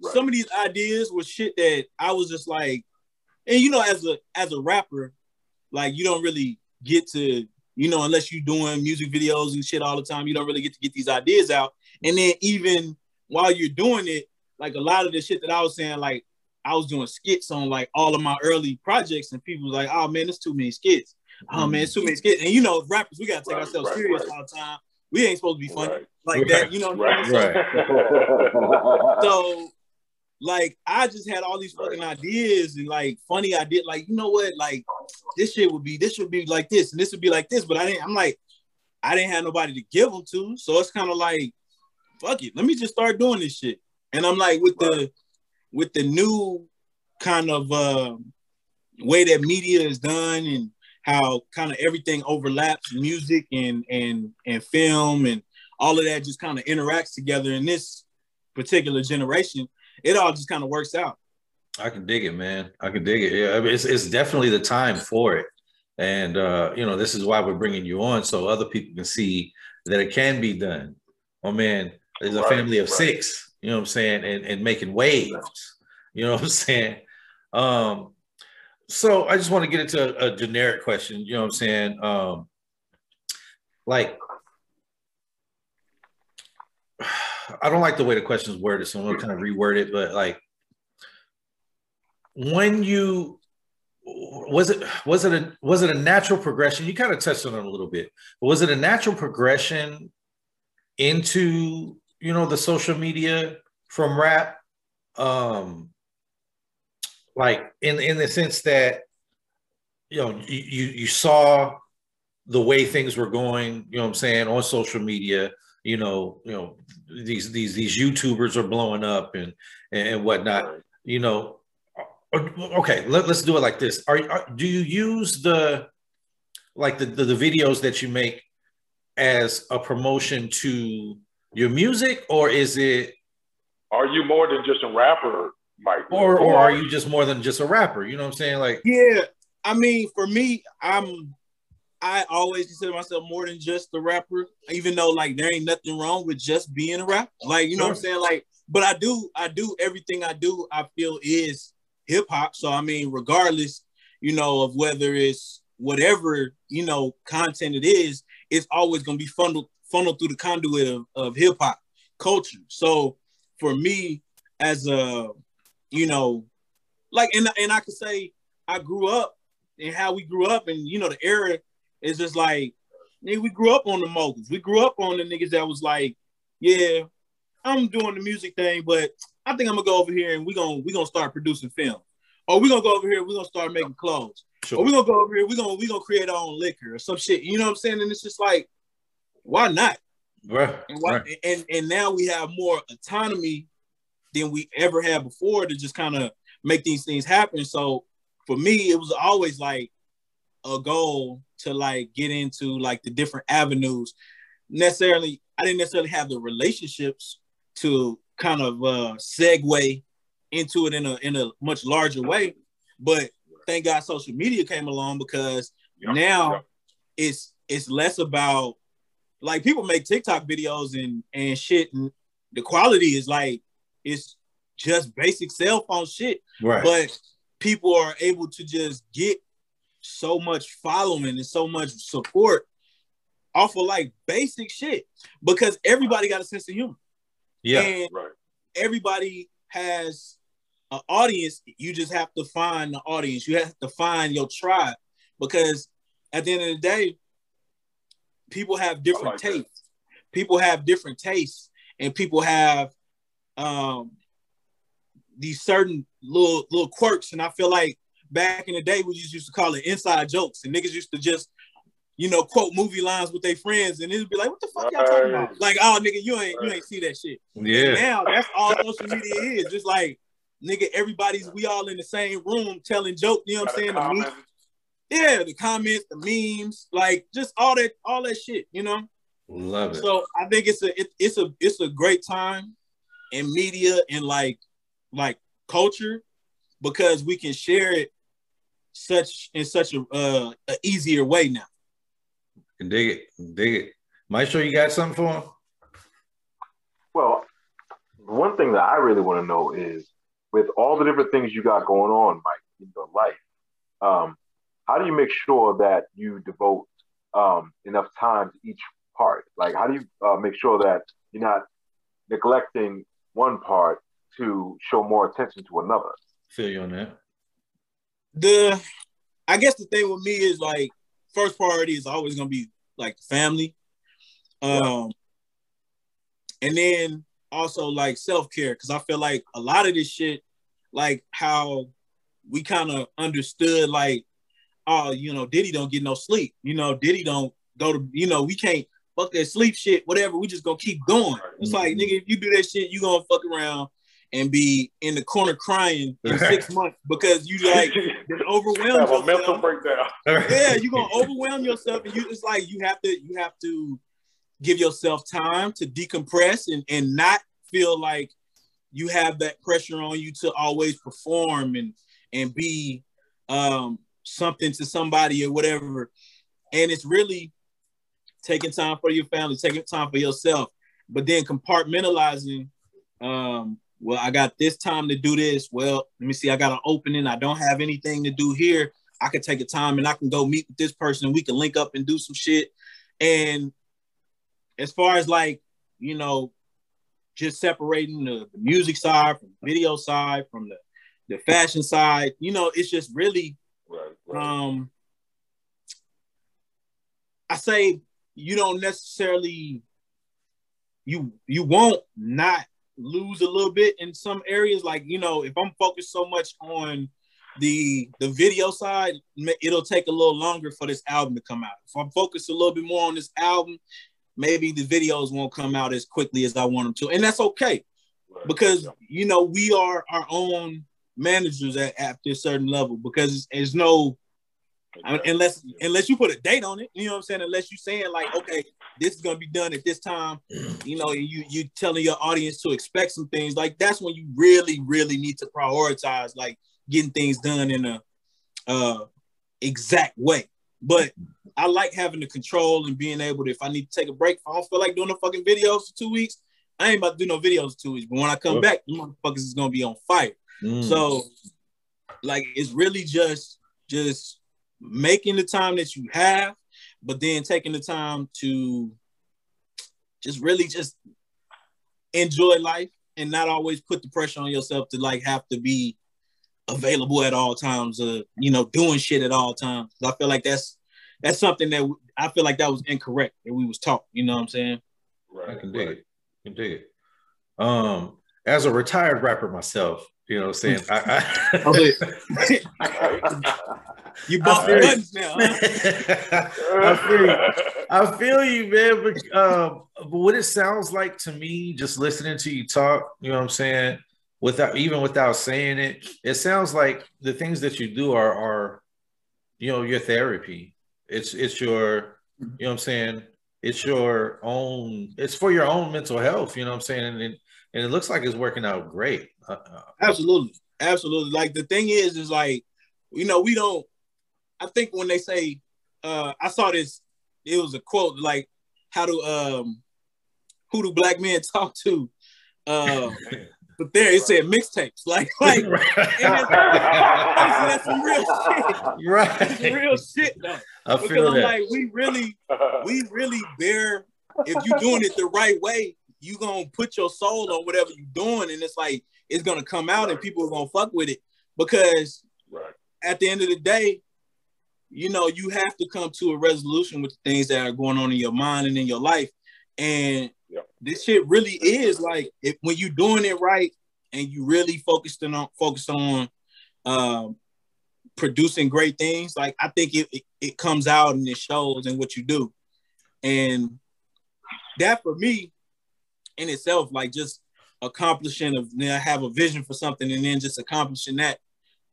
S4: right. some of these ideas were shit that I was just like, and you know, as a as a rapper, like you don't really get to, you know, unless you're doing music videos and shit all the time, you don't really get to get these ideas out. And then even while you're doing it, like a lot of the shit that I was saying, like I was doing skits on like all of my early projects, and people was like, "Oh man, it's too many skits. Oh man, it's too many mm-hmm. skits." And you know, rappers, we gotta take right, ourselves right, serious right. all the time. We ain't supposed to be funny like that, you know. What I'm saying? so like I just had all these fucking ideas and like funny ideas. Like you know what? Like this shit would be this would be like this and this would be like this. But I didn't. I'm like I didn't have nobody to give them to, so it's kind of like fuck it. Let me just start doing this shit. And I'm like with the with the new kind of uh, way that media is done and how kind of everything overlaps music and and and film and all of that just kind of interacts together in this particular generation it all just kind of works out.
S1: I can dig it, man. I can dig it. Yeah, I mean, it's it's definitely the time for it, and uh, you know this is why we're bringing you on so other people can see that it can be done. Oh man, there's a right, family of right. six. You know what I'm saying, and and making waves. You know what I'm saying. Um, so I just want to get into a, a generic question. You know what I'm saying. Um, like I don't like the way the question is worded, so I'm gonna kind of reword it. But like, when you was it was it a was it a natural progression? You kind of touched on it a little bit, was it a natural progression into you know the social media from rap um like in in the sense that you know you you saw the way things were going you know what i'm saying on social media you know you know these these these youtubers are blowing up and and whatnot you know uh, okay let, us do it like this are, are do you use the like the, the the videos that you make as a promotion to your music or is it
S2: are you more than just a rapper Mike?
S1: Or or are you just more than just a rapper? You know what I'm saying? Like
S4: Yeah. I mean, for me, I'm I always consider myself more than just a rapper, even though like there ain't nothing wrong with just being a rapper. Like, you know what I'm saying? Like, but I do, I do everything I do, I feel is hip hop. So I mean, regardless, you know, of whether it's whatever, you know, content it is, it's always gonna be funneled funneled through the conduit of, of hip hop culture. So for me, as a you know, like and and I could say I grew up and how we grew up and you know the era is just like nigga, we grew up on the moguls. We grew up on the niggas that was like, yeah, I'm doing the music thing, but I think I'm gonna go over here and we gonna we gonna start producing film. Or we're gonna go over here, we're gonna start making clothes. Sure. Or we're gonna go over here, we're gonna we gonna create our own liquor or some shit. You know what I'm saying? And it's just like, why not?
S1: Right.
S4: And, why,
S1: right.
S4: and and now we have more autonomy than we ever had before to just kind of make these things happen. So for me, it was always like a goal to like get into like the different avenues. Necessarily, I didn't necessarily have the relationships to kind of uh segue into it in a in a much larger way. But thank God social media came along because yep, now yep. it's it's less about like people make TikTok videos and and shit and the quality is like it's just basic cell phone shit.
S1: Right.
S4: But people are able to just get so much following and so much support off of like basic shit because everybody got a sense of humor.
S1: Yeah.
S4: And
S2: right.
S4: everybody has an audience. You just have to find the audience. You have to find your tribe because at the end of the day, people have different like tastes. That. People have different tastes and people have um, these certain little little quirks, and I feel like back in the day we just used to call it inside jokes, and niggas used to just you know quote movie lines with their friends, and it'd be like, "What the fuck y'all talking about?" Like, "Oh, nigga, you ain't you ain't see that shit."
S1: Yeah.
S4: And now that's all social media is, just like nigga, everybody's we all in the same room telling jokes. You know what I'm saying? The yeah, the comments, the memes, like just all that all that shit. You know.
S1: Love it.
S4: So I think it's a it, it's a it's a great time in media and like like culture because we can share it such in such a, uh, a easier way now.
S1: Can dig it, dig it. Maestro, you got something for him?
S3: Well, one thing that I really want to know is with all the different things you got going on, Mike, in your life, um, how do you make sure that you devote um, enough time to each part? Like, how do you uh, make sure that you're not neglecting one part to show more attention to another.
S1: Feel you on that.
S4: The I guess the thing with me is like first priority is always gonna be like family. Um and then also like self-care because I feel like a lot of this shit, like how we kind of understood like, oh, you know, Diddy don't get no sleep. You know, Diddy don't go to, you know, we can't fuck that sleep shit, whatever. We just gonna keep going. It's like, mm-hmm. nigga, if you do that shit, you gonna fuck around and be in the corner crying in six months because you like been overwhelmed.
S2: Have a mental breakdown.
S4: yeah, you're gonna overwhelm yourself, and you just like you have to you have to give yourself time to decompress and and not feel like you have that pressure on you to always perform and and be um something to somebody or whatever. And it's really taking time for your family, taking time for yourself, but then compartmentalizing. Um, well, I got this time to do this. Well, let me see, I got an opening. I don't have anything to do here. I can take a time and I can go meet with this person and we can link up and do some shit. And as far as like, you know, just separating the, the music side from the video side, from the, the fashion side, you know, it's just really
S2: right, right.
S4: um I say you don't necessarily you you won't not lose a little bit in some areas. Like you know, if I'm focused so much on the the video side, it'll take a little longer for this album to come out. If I'm focused a little bit more on this album, maybe the videos won't come out as quickly as I want them to, and that's okay because you know we are our own managers at after a certain level because there's no unless unless you put a date on it, you know what I'm saying? Unless you're saying like, okay, this is gonna be done at this time, you know, you you telling your audience to expect some things. Like that's when you really, really need to prioritize like getting things done in a uh exact way. But I like having the control and being able to, if I need to take a break, I don't feel like doing no fucking videos for two weeks, I ain't about to do no videos for two weeks. But when I come back, motherfuckers is gonna be on fire. Mm. So like it's really just just making the time that you have, but then taking the time to just really just enjoy life and not always put the pressure on yourself to like have to be available at all times, uh, you know, doing shit at all times. I feel like that's that's something that I feel like that was incorrect that we was taught. You know what I'm saying?
S1: Right. I can dig right. it. I can dig it. Um, as a retired rapper myself, you know what I'm saying? I,
S4: I you bought the buttons now.
S1: I, feel you. I feel you, man. But, um, but what it sounds like to me, just listening to you talk, you know what I'm saying? Without even without saying it, it sounds like the things that you do are are, you know, your therapy. It's it's your, you know what I'm saying? It's your own, it's for your own mental health, you know what I'm saying? And, and, and it looks like it's working out great. Uh,
S4: uh Absolutely. Absolutely. Like the thing is, is like, you know, we don't I think when they say uh I saw this, it was a quote like how do um who do black men talk to? Uh but there it said mixtapes. Like like that's, that's some real shit. Right. That's some real shit though. I because feel I'm that. like we really we really bear if you're doing it the right way, you gonna put your soul on whatever you're doing, and it's like it's gonna come out and people are gonna fuck with it because right. at the end of the day, you know, you have to come to a resolution with the things that are going on in your mind and in your life. And this shit really is like if when you're doing it right and you really focused on focused on um, producing great things, like I think it, it, it comes out and it shows in what you do. And that for me in itself, like just accomplishing of you know, have a vision for something and then just accomplishing that,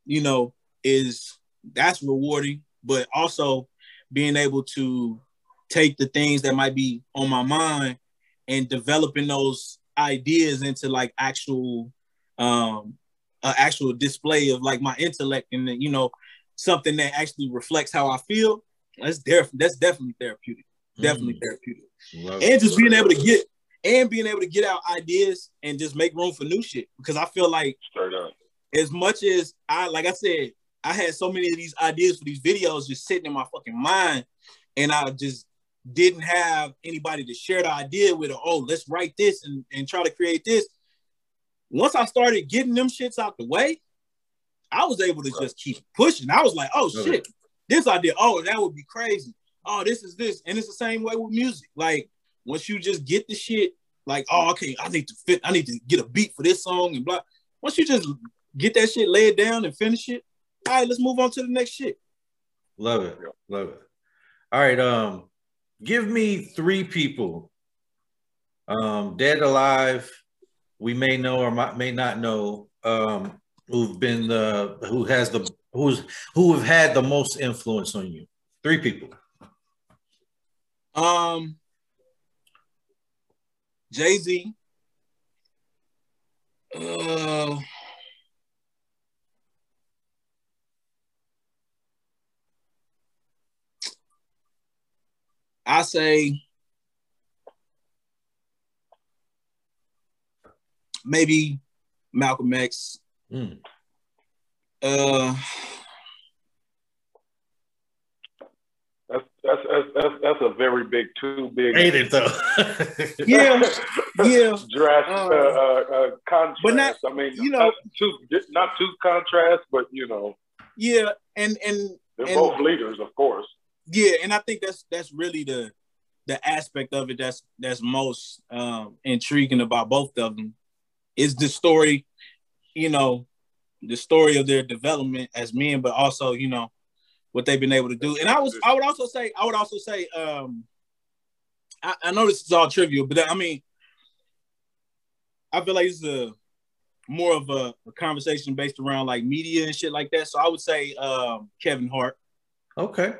S4: you know, is that's rewarding but also being able to take the things that might be on my mind and developing those ideas into like actual um uh, actual display of like my intellect and you know something that actually reflects how I feel. That's def- that's definitely therapeutic. Definitely mm. therapeutic. Love and just being able to get and being able to get out ideas and just make room for new shit because I feel like as much as I like I said I had so many of these ideas for these videos just sitting in my fucking mind, and I just didn't have anybody to share the idea with. Or, oh, let's write this and, and try to create this. Once I started getting them shits out the way, I was able to just keep pushing. I was like, oh shit, this idea, oh, that would be crazy. Oh, this is this. And it's the same way with music. Like, once you just get the shit, like, oh, okay, I need to fit, I need to get a beat for this song and blah. Once you just get that shit laid down and finish it, all right, let's move on to the next shit.
S1: Love it. Love it. All right. Um, give me three people, um, dead alive, we may know or may not know, um, who've been the who has the who's who have had the most influence on you. Three people.
S4: Um Jay Z. Uh I say maybe Malcolm X. Mm. Uh,
S2: that's, that's that's that's a very big, too big.
S1: Ain't it though?
S4: yeah, yeah.
S2: Drastic uh, uh, uh, contrast.
S4: But not,
S2: I mean,
S4: you know,
S2: not too not too contrast, but you know.
S4: Yeah, and and
S2: they're
S4: and,
S2: both leaders, of course
S4: yeah, and I think that's that's really the the aspect of it that's that's most um, intriguing about both of them is the story, you know, the story of their development as men, but also you know what they've been able to do. And I was I would also say I would also say um, I, I know this is all trivial, but I mean I feel like this is a more of a, a, conversation based around like media and shit like that. So I would say um, Kevin Hart.
S1: Okay.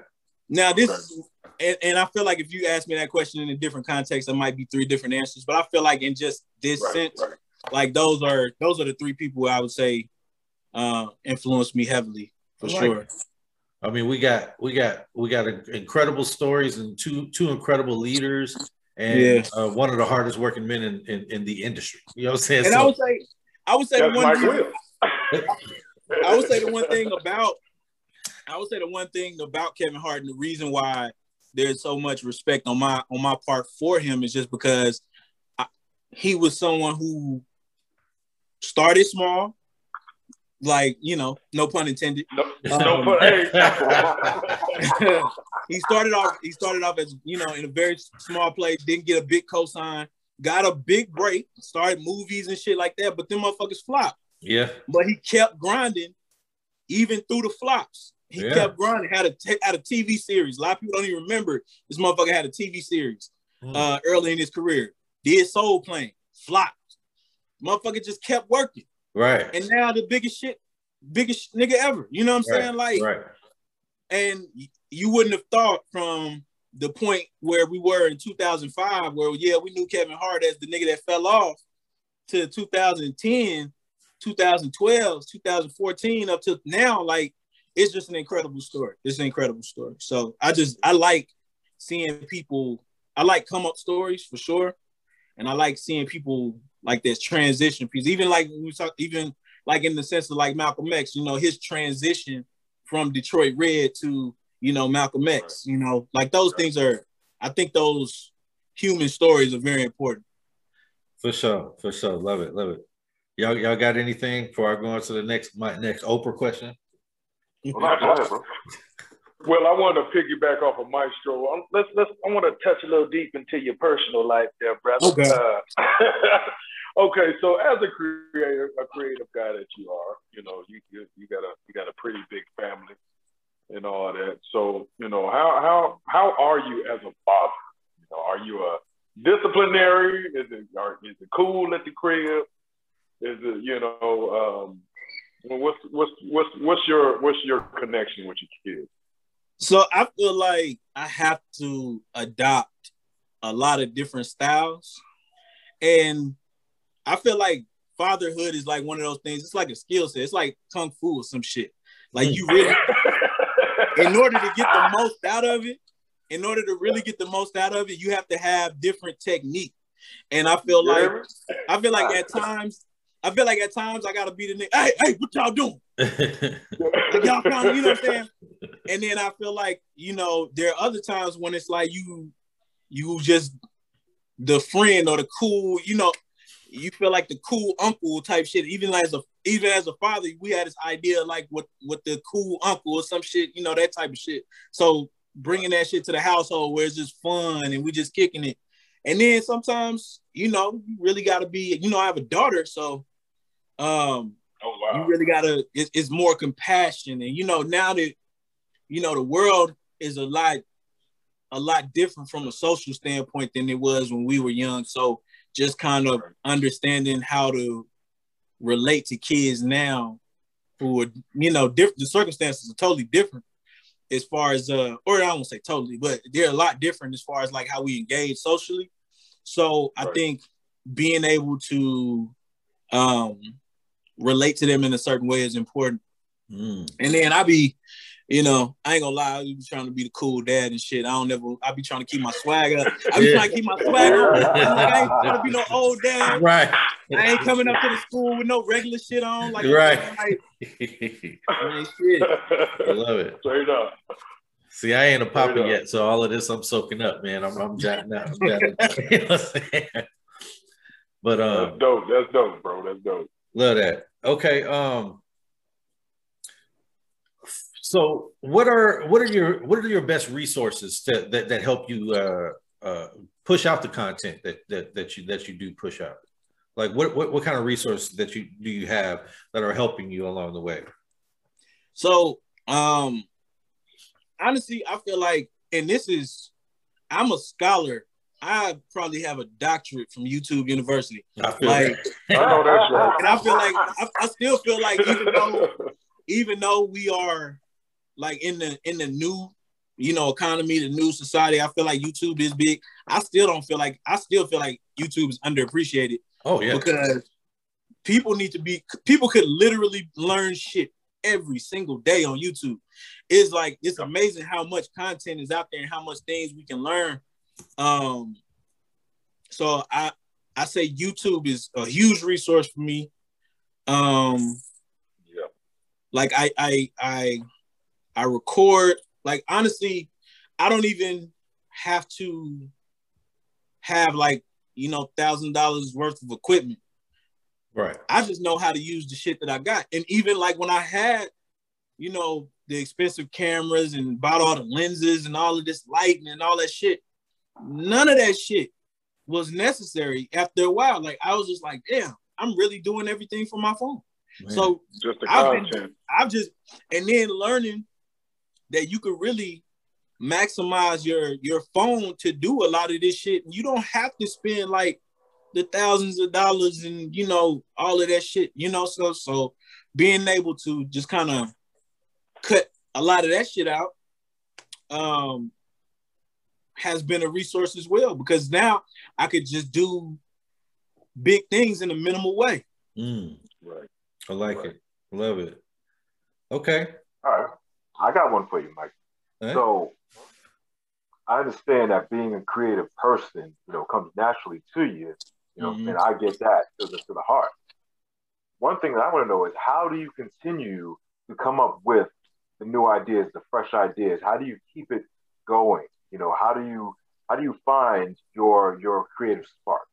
S4: Now this is, and, and, I feel like if you ask me that question in a different context, it might be three different answers. But I feel like in just this right, sense, right. like those are those are the three people I would say uh, influenced me heavily for like sure. It.
S1: I mean, we got we got we got incredible stories and two two incredible leaders and yeah. uh, one of the hardest working men in, in, in, the industry. You know what I'm saying?
S4: And so, I would say I would say the one thing, I would say the one thing about I would say the one thing about Kevin Hart and the reason why there's so much respect on my on my part for him is just because I, he was someone who started small, like you know, no pun intended. No, um, no pun. he started off. He started off as you know in a very small place. Didn't get a big cosign. Got a big break. Started movies and shit like that. But then motherfuckers flopped.
S1: Yeah.
S4: But he kept grinding, even through the flops. He yeah. kept grinding. Had a t- had a TV series. A lot of people don't even remember this motherfucker had a TV series mm. uh, early in his career. Did Soul Plane, flopped. Motherfucker just kept working.
S1: Right.
S4: And now the biggest shit, biggest nigga ever. You know what I'm right. saying? Like,
S1: right.
S4: And you wouldn't have thought from the point where we were in 2005, where yeah, we knew Kevin Hart as the nigga that fell off, to 2010, 2012, 2014, up to now, like it's just an incredible story. It's an incredible story. So I just I like seeing people. I like come up stories for sure, and I like seeing people like this transition piece. Even like we talk, even like in the sense of like Malcolm X, you know, his transition from Detroit Red to you know Malcolm X. You know, like those things are. I think those human stories are very important.
S1: For sure, for sure, love it, love it. Y'all, y'all got anything before I go on to the next my next Oprah question?
S2: well, I want to piggyback off of Maestro. Um, let's let's. I want to touch a little deep into your personal life, there, brother. Okay. Uh, okay. So, as a creator, a creative guy that you are, you know, you you, you got a you got a pretty big family and all that. So, you know, how how how are you as a father? You know, are you a disciplinary? Is it are, is it cool at the crib? Is it you know um, what's what's what's what's your what's your connection with your kids?
S4: So I feel like I have to adopt a lot of different styles, and I feel like fatherhood is like one of those things. It's like a skill set. It's like kung fu or some shit. Like you really, in order to get the most out of it, in order to really get the most out of it, you have to have different technique. And I feel like I feel like at times I feel like at times I gotta be the nigga. Hey, hey, what y'all doing? y'all kind of, you know what I'm saying? And then I feel like, you know, there are other times when it's like you, you just the friend or the cool, you know, you feel like the cool uncle type shit. Even as a even as a father, we had this idea like what what the cool uncle or some shit, you know, that type of shit. So bringing that shit to the household where it's just fun and we just kicking it. And then sometimes, you know, you really got to be, you know, I have a daughter, so um, oh, wow. you really gotta. It, it's more compassion, and you know now that you know the world is a lot, a lot different from a social standpoint than it was when we were young. So just kind of understanding how to relate to kids now who are you know different. The circumstances are totally different as far as uh or I won't say totally, but they're a lot different as far as like how we engage socially. So right. I think being able to um relate to them in a certain way is important. Mm. And then I be, you know, I ain't gonna lie, I be trying to be the cool dad and shit. I don't never, I be trying to keep my swag up. I be yeah. trying to keep my swag up. I ain't trying to be no old dad.
S1: Right.
S4: I ain't coming up to the school with no regular shit on. Like,
S1: right. Like, I shit. I love it.
S2: Straight up.
S1: See, I ain't a papa yet, so all of this I'm soaking up, man. I'm, I'm jotting out. I'm jotting out. you know what I'm saying? But um,
S2: that's dope. That's dope, bro. That's dope.
S1: Love that. Okay. Um. So, what are what are your what are your best resources to, that that help you uh, uh, push out the content that that that you that you do push out? Like what what what kind of resources that you do you have that are helping you along the way?
S4: So um honestly, I feel like, and this is I'm a scholar. I probably have a doctorate from YouTube University.
S1: I feel
S4: Like,
S2: I know that's right.
S4: and I feel like I, I still feel like even though even though we are like in the in the new you know economy the new society i feel like youtube is big. I still don't feel like i still feel like youtube is underappreciated.
S1: Oh yeah.
S4: because people need to be people could literally learn shit every single day on youtube. It's like it's amazing how much content is out there and how much things we can learn. Um so i i say youtube is a huge resource for me. Um
S2: Yeah.
S4: like I I I I record like honestly, I don't even have to have like you know thousand dollars worth of equipment.
S1: Right.
S4: I just know how to use the shit that I got. And even like when I had, you know, the expensive cameras and bought all the lenses and all of this lighting and all that shit, none of that shit was necessary after a while. Like I was just like, damn, I'm really doing everything from my phone.
S1: Man.
S4: So
S2: Just the
S4: I've been-
S2: content.
S4: I've just and then learning that you could really maximize your your phone to do a lot of this shit. You don't have to spend like the thousands of dollars and you know all of that shit. You know, so so being able to just kind of cut a lot of that shit out um has been a resource as well because now I could just do big things in a minimal way.
S1: Mm,
S2: Right.
S1: I like
S2: Right.
S1: it. Love it. Okay.
S3: All right. I got one for you, Mike.
S1: Right.
S3: So I understand that being a creative person, you know, comes naturally to you. You know,
S4: Mhm.
S3: and I get that to the to the heart. One thing that I want to know is how do you continue to come up with the new ideas, the fresh ideas? How do you keep it going? You know, how do you how do you find your your creative spark?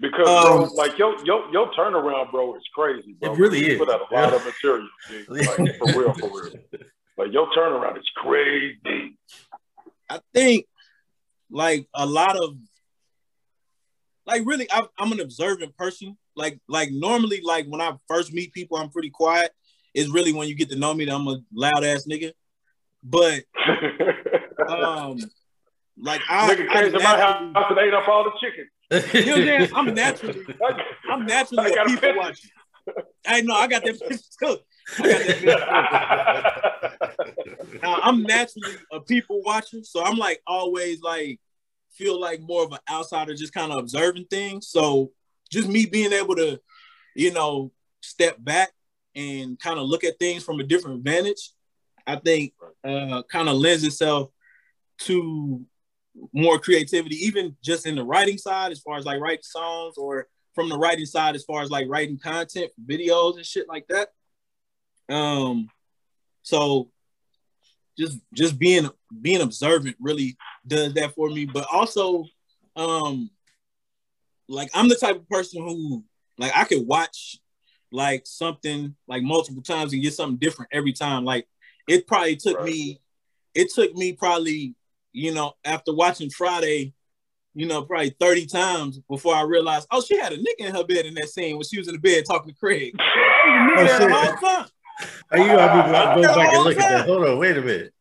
S2: Because
S4: Um,
S2: bro, like your your your turnaround, bro, is crazy, bro.
S1: It really
S2: you
S1: is.
S2: put out a lot of material, like for real, for real. Like your turnaround is crazy.
S4: I think like a lot of like really I, I'm an observant person. Like like normally like when I first meet people, I'm pretty quiet. It's really when you get to know me that I'm a loud ass nigga. But um like I,
S2: Nigga
S4: I
S2: came to my house and ate up all the chicken.
S4: You know I'm? I'm naturally I'm naturally
S2: I
S4: a
S2: got a
S4: people watcher. I know I got that picture too. I got that picture. Now, I'm naturally a people watcher, so I'm like always like feel like more of an outsider, just kind of observing things. So just me being able to, you know, step back and kind of look at things from a different vantage, I think uh, kind of lends itself to more creativity, even just in the writing side, as far as like writing songs, or from the writing side, as far as like writing content, videos and shit like that. Um, so just just being being observant really does that for me. But also, um, like I'm the type of person who like I could watch like something like multiple times and get something different every time. Like it probably took
S2: Right.
S4: me, it took me probably, you know, after watching Friday, you know, probably 30 times before I realized, oh, she had a nigga in her bed in that scene when she was in the bed talking to Craig.
S1: Oh,
S4: Yeah, the
S1: shit.
S4: whole time.
S1: Are you gonna go back and
S4: whole
S1: look at that? Hold on, wait a minute.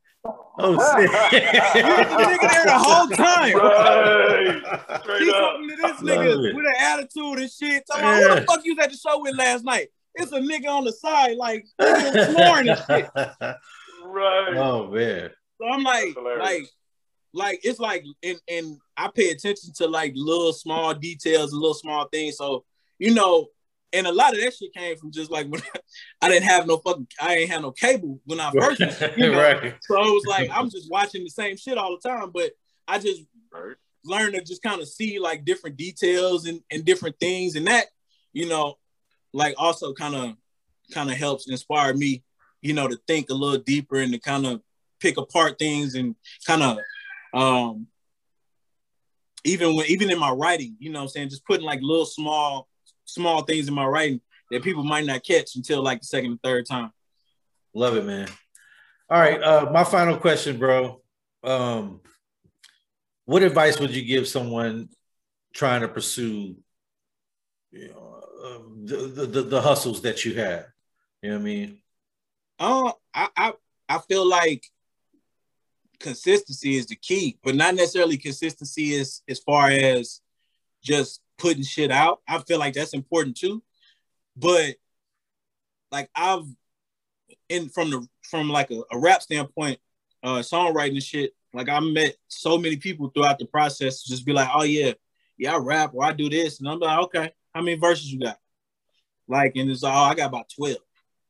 S1: Oh
S4: You was the nigga there the whole time.
S2: Right. Straight
S4: See
S2: up.
S4: something to this nigga with an attitude and shit. Talking about, who the fuck you was at the show with last night? It's a nigga on the side, like nigga snoring and shit.
S2: Right.
S1: oh man.
S4: So I'm like, like, like it's like, and and I pay attention to like little small details and little small things. So you know, and a lot of that shit came from just like when I didn't have no fucking, I ain't have no cable when I first, you know.
S1: right.
S4: So it was like I'm just watching the same shit all the time, but I just
S2: Right.
S4: learn to just kind of see like different details and, and different things and that you know like also kind of kind of helps inspire me you know to think a little deeper and to kind of pick apart things and kind of um even when even in my writing you know what i'm saying just putting like little small small things in my writing that people might not catch until like the second or third time
S1: Love it, man. All right. Uh, my final question, bro. Um, what advice would you give someone trying to pursue you know uh, the, the the hustles that you have? You know what I mean?
S4: Um, I I, I feel like consistency is the key, but not necessarily consistency is as far as just putting shit out. I feel like that's important too. But like I've in from the from like a, a rap standpoint, uh songwriting shit, like I met so many people throughout the process just be like, oh yeah, yeah, I rap or I do this. And I'm like, okay, how many verses you got? Like, and it's all oh, I got about 12.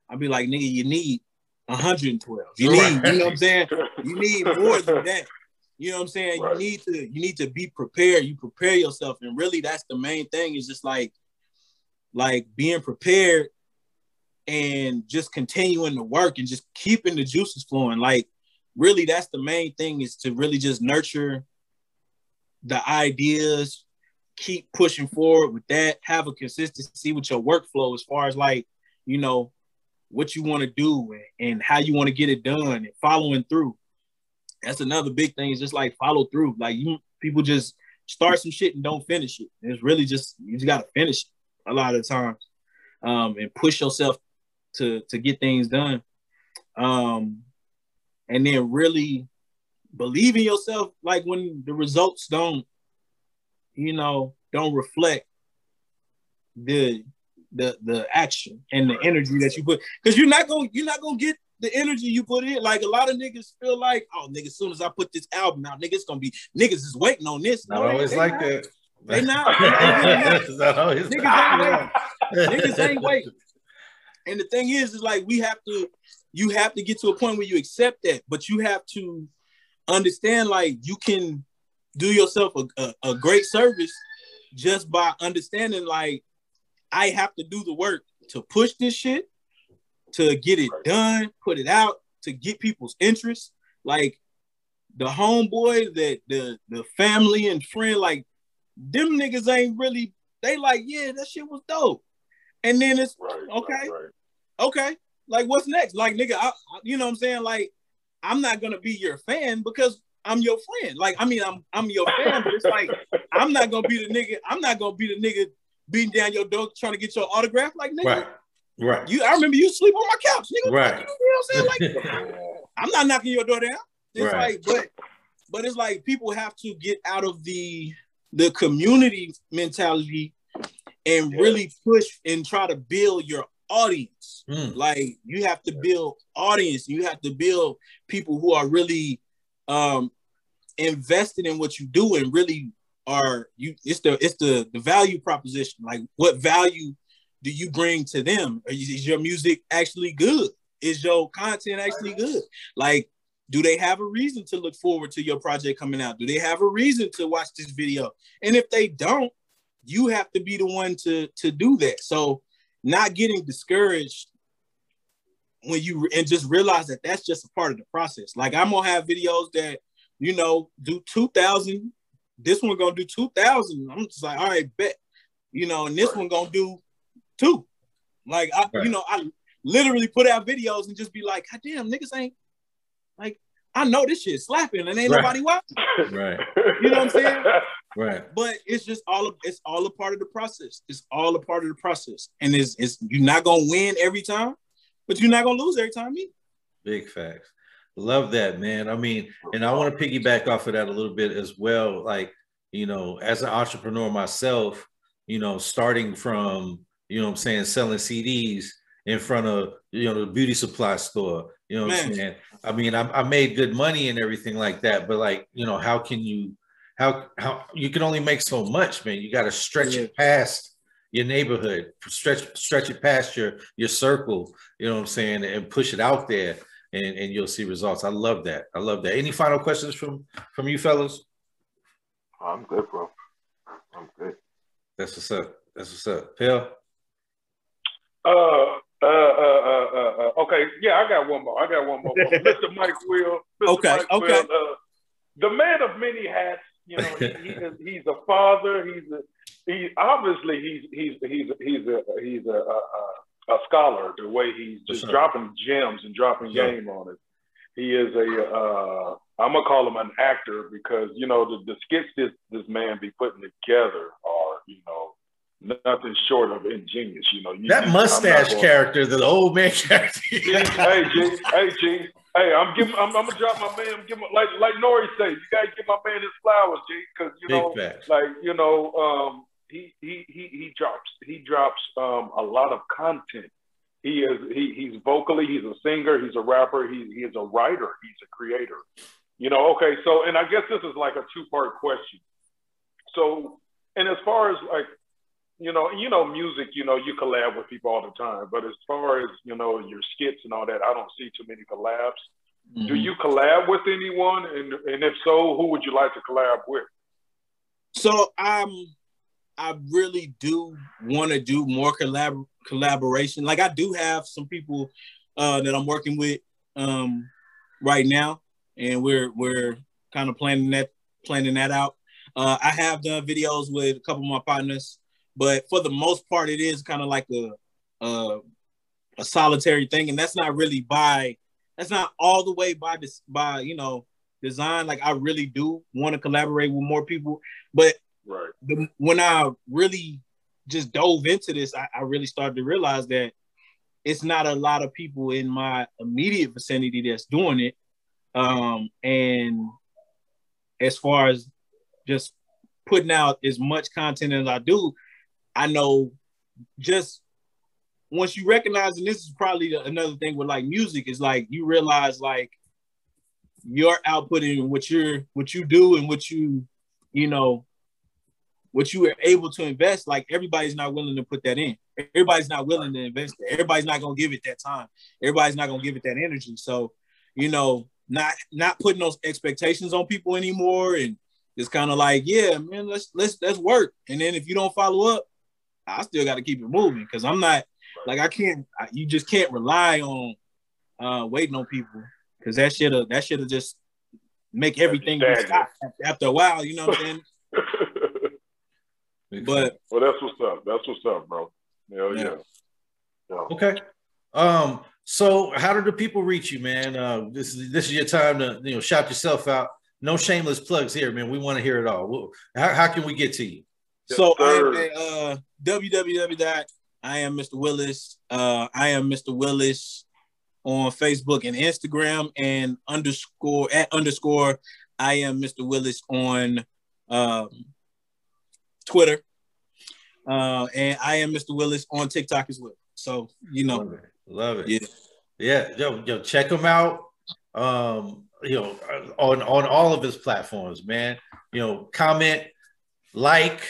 S4: I'd be like, nigga, you need 112. You need, you know what I'm saying? You need more than that. You know what I'm saying? Right. You need to you need to be prepared. You prepare yourself. And really that's the main thing is just like like being prepared and just continuing to work and just keeping the juices flowing. Like really that's the main thing is to really just nurture the ideas, keep pushing forward with that, have a consistency with your workflow as far as like, you know, what you want to do and how you want to get it done and following through. That's another big thing is just like follow through. Like you people just start some shit and don't finish it. It's really just you just gotta finish it a lot of times. Um, and push yourself to to get things done. Um, and then really believe in yourself like when the results don't you know don't reflect the the the action and the energy that you put because you're not gonna you're not gonna get the energy you put in. Like a lot of niggas feel like oh nigga as soon as I put this album out nigga it's gonna be niggas is waiting on this.
S1: Not no, always like not. that.
S4: They not, niggas, ain't waiting. niggas ain't waiting. And the thing is is like we have to you have to get to a point where you accept that, but you have to understand like you can do yourself a, a, a great service just by understanding like I have to do the work to push this shit, to get it done, put it out, to get people's interest. Like the homeboy, that the the family and friend, like them niggas ain't really. They like, yeah, that shit was dope. And then it's right, okay, right, right. okay like what's next? Like nigga, I, you know what I'm saying? Like I'm not gonna be your fan because I'm your friend. Like I mean, I'm I'm your fan, but it's like I'm not gonna be the nigga. I'm not gonna be the nigga beating down your door trying to get your autograph. Like nigga,
S1: right. Right.
S4: You, I remember you sleep on my couch, nigga.
S1: Right.
S4: You know what I'm saying? Like, I'm not knocking your door down. It's right. like, but, but it's like people have to get out of the the community mentality and yeah. really push and try to build your audience. Mm. Like you have to build audience. You have to build people who are really um invested in what you do and really are you it's the it's the the value proposition. Like what value do you bring to them? Is your music actually good? Is your content actually good? Like do they have a reason to look forward to your project coming out? Do they have a reason to watch this video? And if they don't, you have to be the one to to do that. So not getting discouraged when you and just realize that that's just a part of the process. Like I'm gonna have videos that you know do two thousand. This one gonna do two thousand. I'm just like, all right, bet. You know, and this one gonna do two. Like I, right. you know, I literally put out videos and just be like, God damn, niggas ain't like I know this shit slapping and ain't right. nobody watching.
S1: Right.
S4: You know what I'm saying?
S1: Right.
S4: But it's just all of it's all a part of the process. It's all a part of the process. And it's it's you're not gonna win every time, but you're not gonna lose every time either.
S1: Big facts. Love that, man. I mean, and I want to piggyback off of that a little bit as well. Like, you know, as an entrepreneur myself, you know, starting from, you know I'm saying, selling CDs in front of, you know, the beauty supply store. You know what man. I'm saying? I mean, I, I made good money and everything like that, but like, you know, how can you how how you can only make so much, man. You got to stretch yeah. it past your neighborhood, stretch stretch it past your your circle. You know what I'm saying, and push it out there, and and you'll see results. I love that. I love that. Any final questions from from you fellas?
S3: I'm good, bro. I'm good.
S1: That's what's up. That's what's up. Phil.
S2: Uh, uh, uh, uh, uh, okay. Yeah, I got one more. I got one more. Mr. Mike Will. Mr.
S4: Okay.
S2: Mike
S4: okay.
S2: Will, uh, the man of many hats you know, he, he is, he's a father. He's a he obviously he's he's he's he's a he's a, a, a scholar. The way he's just sure. dropping gems and dropping sure. game on it. He is a uh, I'm gonna call him an actor because you know the, the skits this this man be putting together are you know nothing short of ingenious. You know, you,
S1: that mustache going, character, the old man character.
S2: hey, G, hey, G, hey, I'm giving, I'm, I'm, gonna drop my man. I'm giving, like, like Nori say, you gotta give my man his flowers, G, because you know, like, you know, um, he, he, he, he drops, he drops um, a lot of content. He is, he, he's vocally, he's a singer, he's a rapper, he, he is a writer, he's a creator. You know, okay, so, and I guess this is like a two part question. So, and as far as like you know, you know, music, you know, you collab with people all the time. But as far as you know, your skits and all that, I don't see too many collabs. Mm-hmm. Do you collab with anyone? And and if so, who would you like to collab with?
S4: So I'm, um, I really do want to do more collab collaboration. Like I do have some people uh, that I'm working with um, right now, and we're we're kind of planning that planning that out. Uh, I have done videos with a couple of my partners but for the most part, it is kind of like a, a, a solitary thing, and that's not really by that's not all the way by this by you know design. Like I really do want to collaborate with more people, but the, when I really just dove into this, I, I really started to realize that it's not a lot of people in my immediate vicinity that's doing it. Um, and as far as just putting out as much content as I do, I know just once you recognize, and this is probably another thing with like music, is like you realize like your output and what you're what you do and what you you know what you are able to invest like everybody's not willing to put that in everybody's not willing to invest it. everybody's not going to give it that time everybody's not going to give it that energy so you know not not putting those expectations on people anymore and it's kind of like yeah man let's let's let's work and then if you don't follow up I still got to keep it moving because I'm not like I can't. I, you just can't rely on uh, waiting on people because that should have that should have just make everything stop after a while. You know what I'm saying? But
S2: well, that's what's up. That's what's up, bro. Hell yeah.
S1: yeah. Okay. Um. So, how do the people reach you, man? Uh, this is this is your time to you know shout yourself out. No shameless plugs here, man. We want to hear it all. How, how can we get to you?
S4: so I am at uh, www. I am Mr. Willis. Uh, I am Mr. Willis on Facebook and Instagram, and underscore at underscore. I am Mr. Willis on um, Twitter, uh, and I am Mr. Willis on TikTok as well. So you know,
S1: love it. Love it. Yeah, yeah. Yo, yo, check him out. Um, you know, on on all of his platforms, man. You know, comment, like,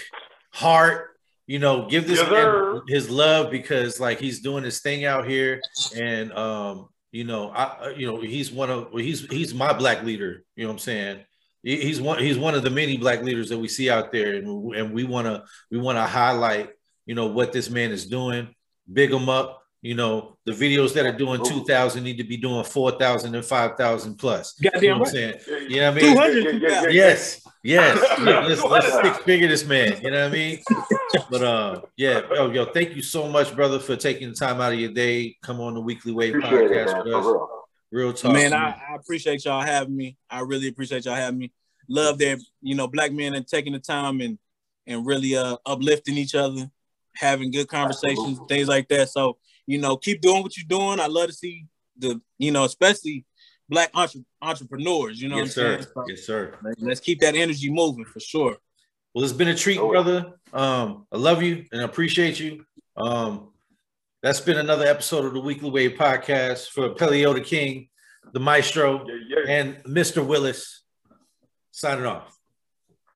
S1: heart, you know, give this yes, man his love because like he's doing his thing out here, and um, you know, I you know he's one of he's he's my black leader. You know what I'm saying? He's one he's one of the many black leaders that we see out there, and, and we want to we want to highlight you know what this man is doing, big him up, you know, the videos that are doing 2,000 need to be doing 4,000 and 5,000 plus.
S4: Goddamn
S1: you know
S4: right.
S1: I'm saying? You know what I mean? 200, yes, yes. let's, let's six figure this man. You know what I mean? but uh, yeah, yo, yo, thank you so much, brother, for taking the time out of your day. Come on the Weekly Wave appreciate podcast it, with us. Real. real. talk.
S4: Man, I, I, appreciate y'all having me. I really appreciate y'all having me. Love that, you know, black men and taking the time and and really uh uplifting each other, having good conversations, Absolutely. things like that. So you know, keep doing what you're doing. I love to see the, you know, especially black entre- entrepreneurs. You know,
S1: yes, sir. So yes, sir.
S4: Let's keep that energy moving for sure.
S1: Well, it's been a treat, brother. Um, I love you and appreciate you. Um, that's been another episode of the Weekly Wave podcast for Pelio the King, the Maestro, yeah, yeah. and Mr. Willis. Signing off.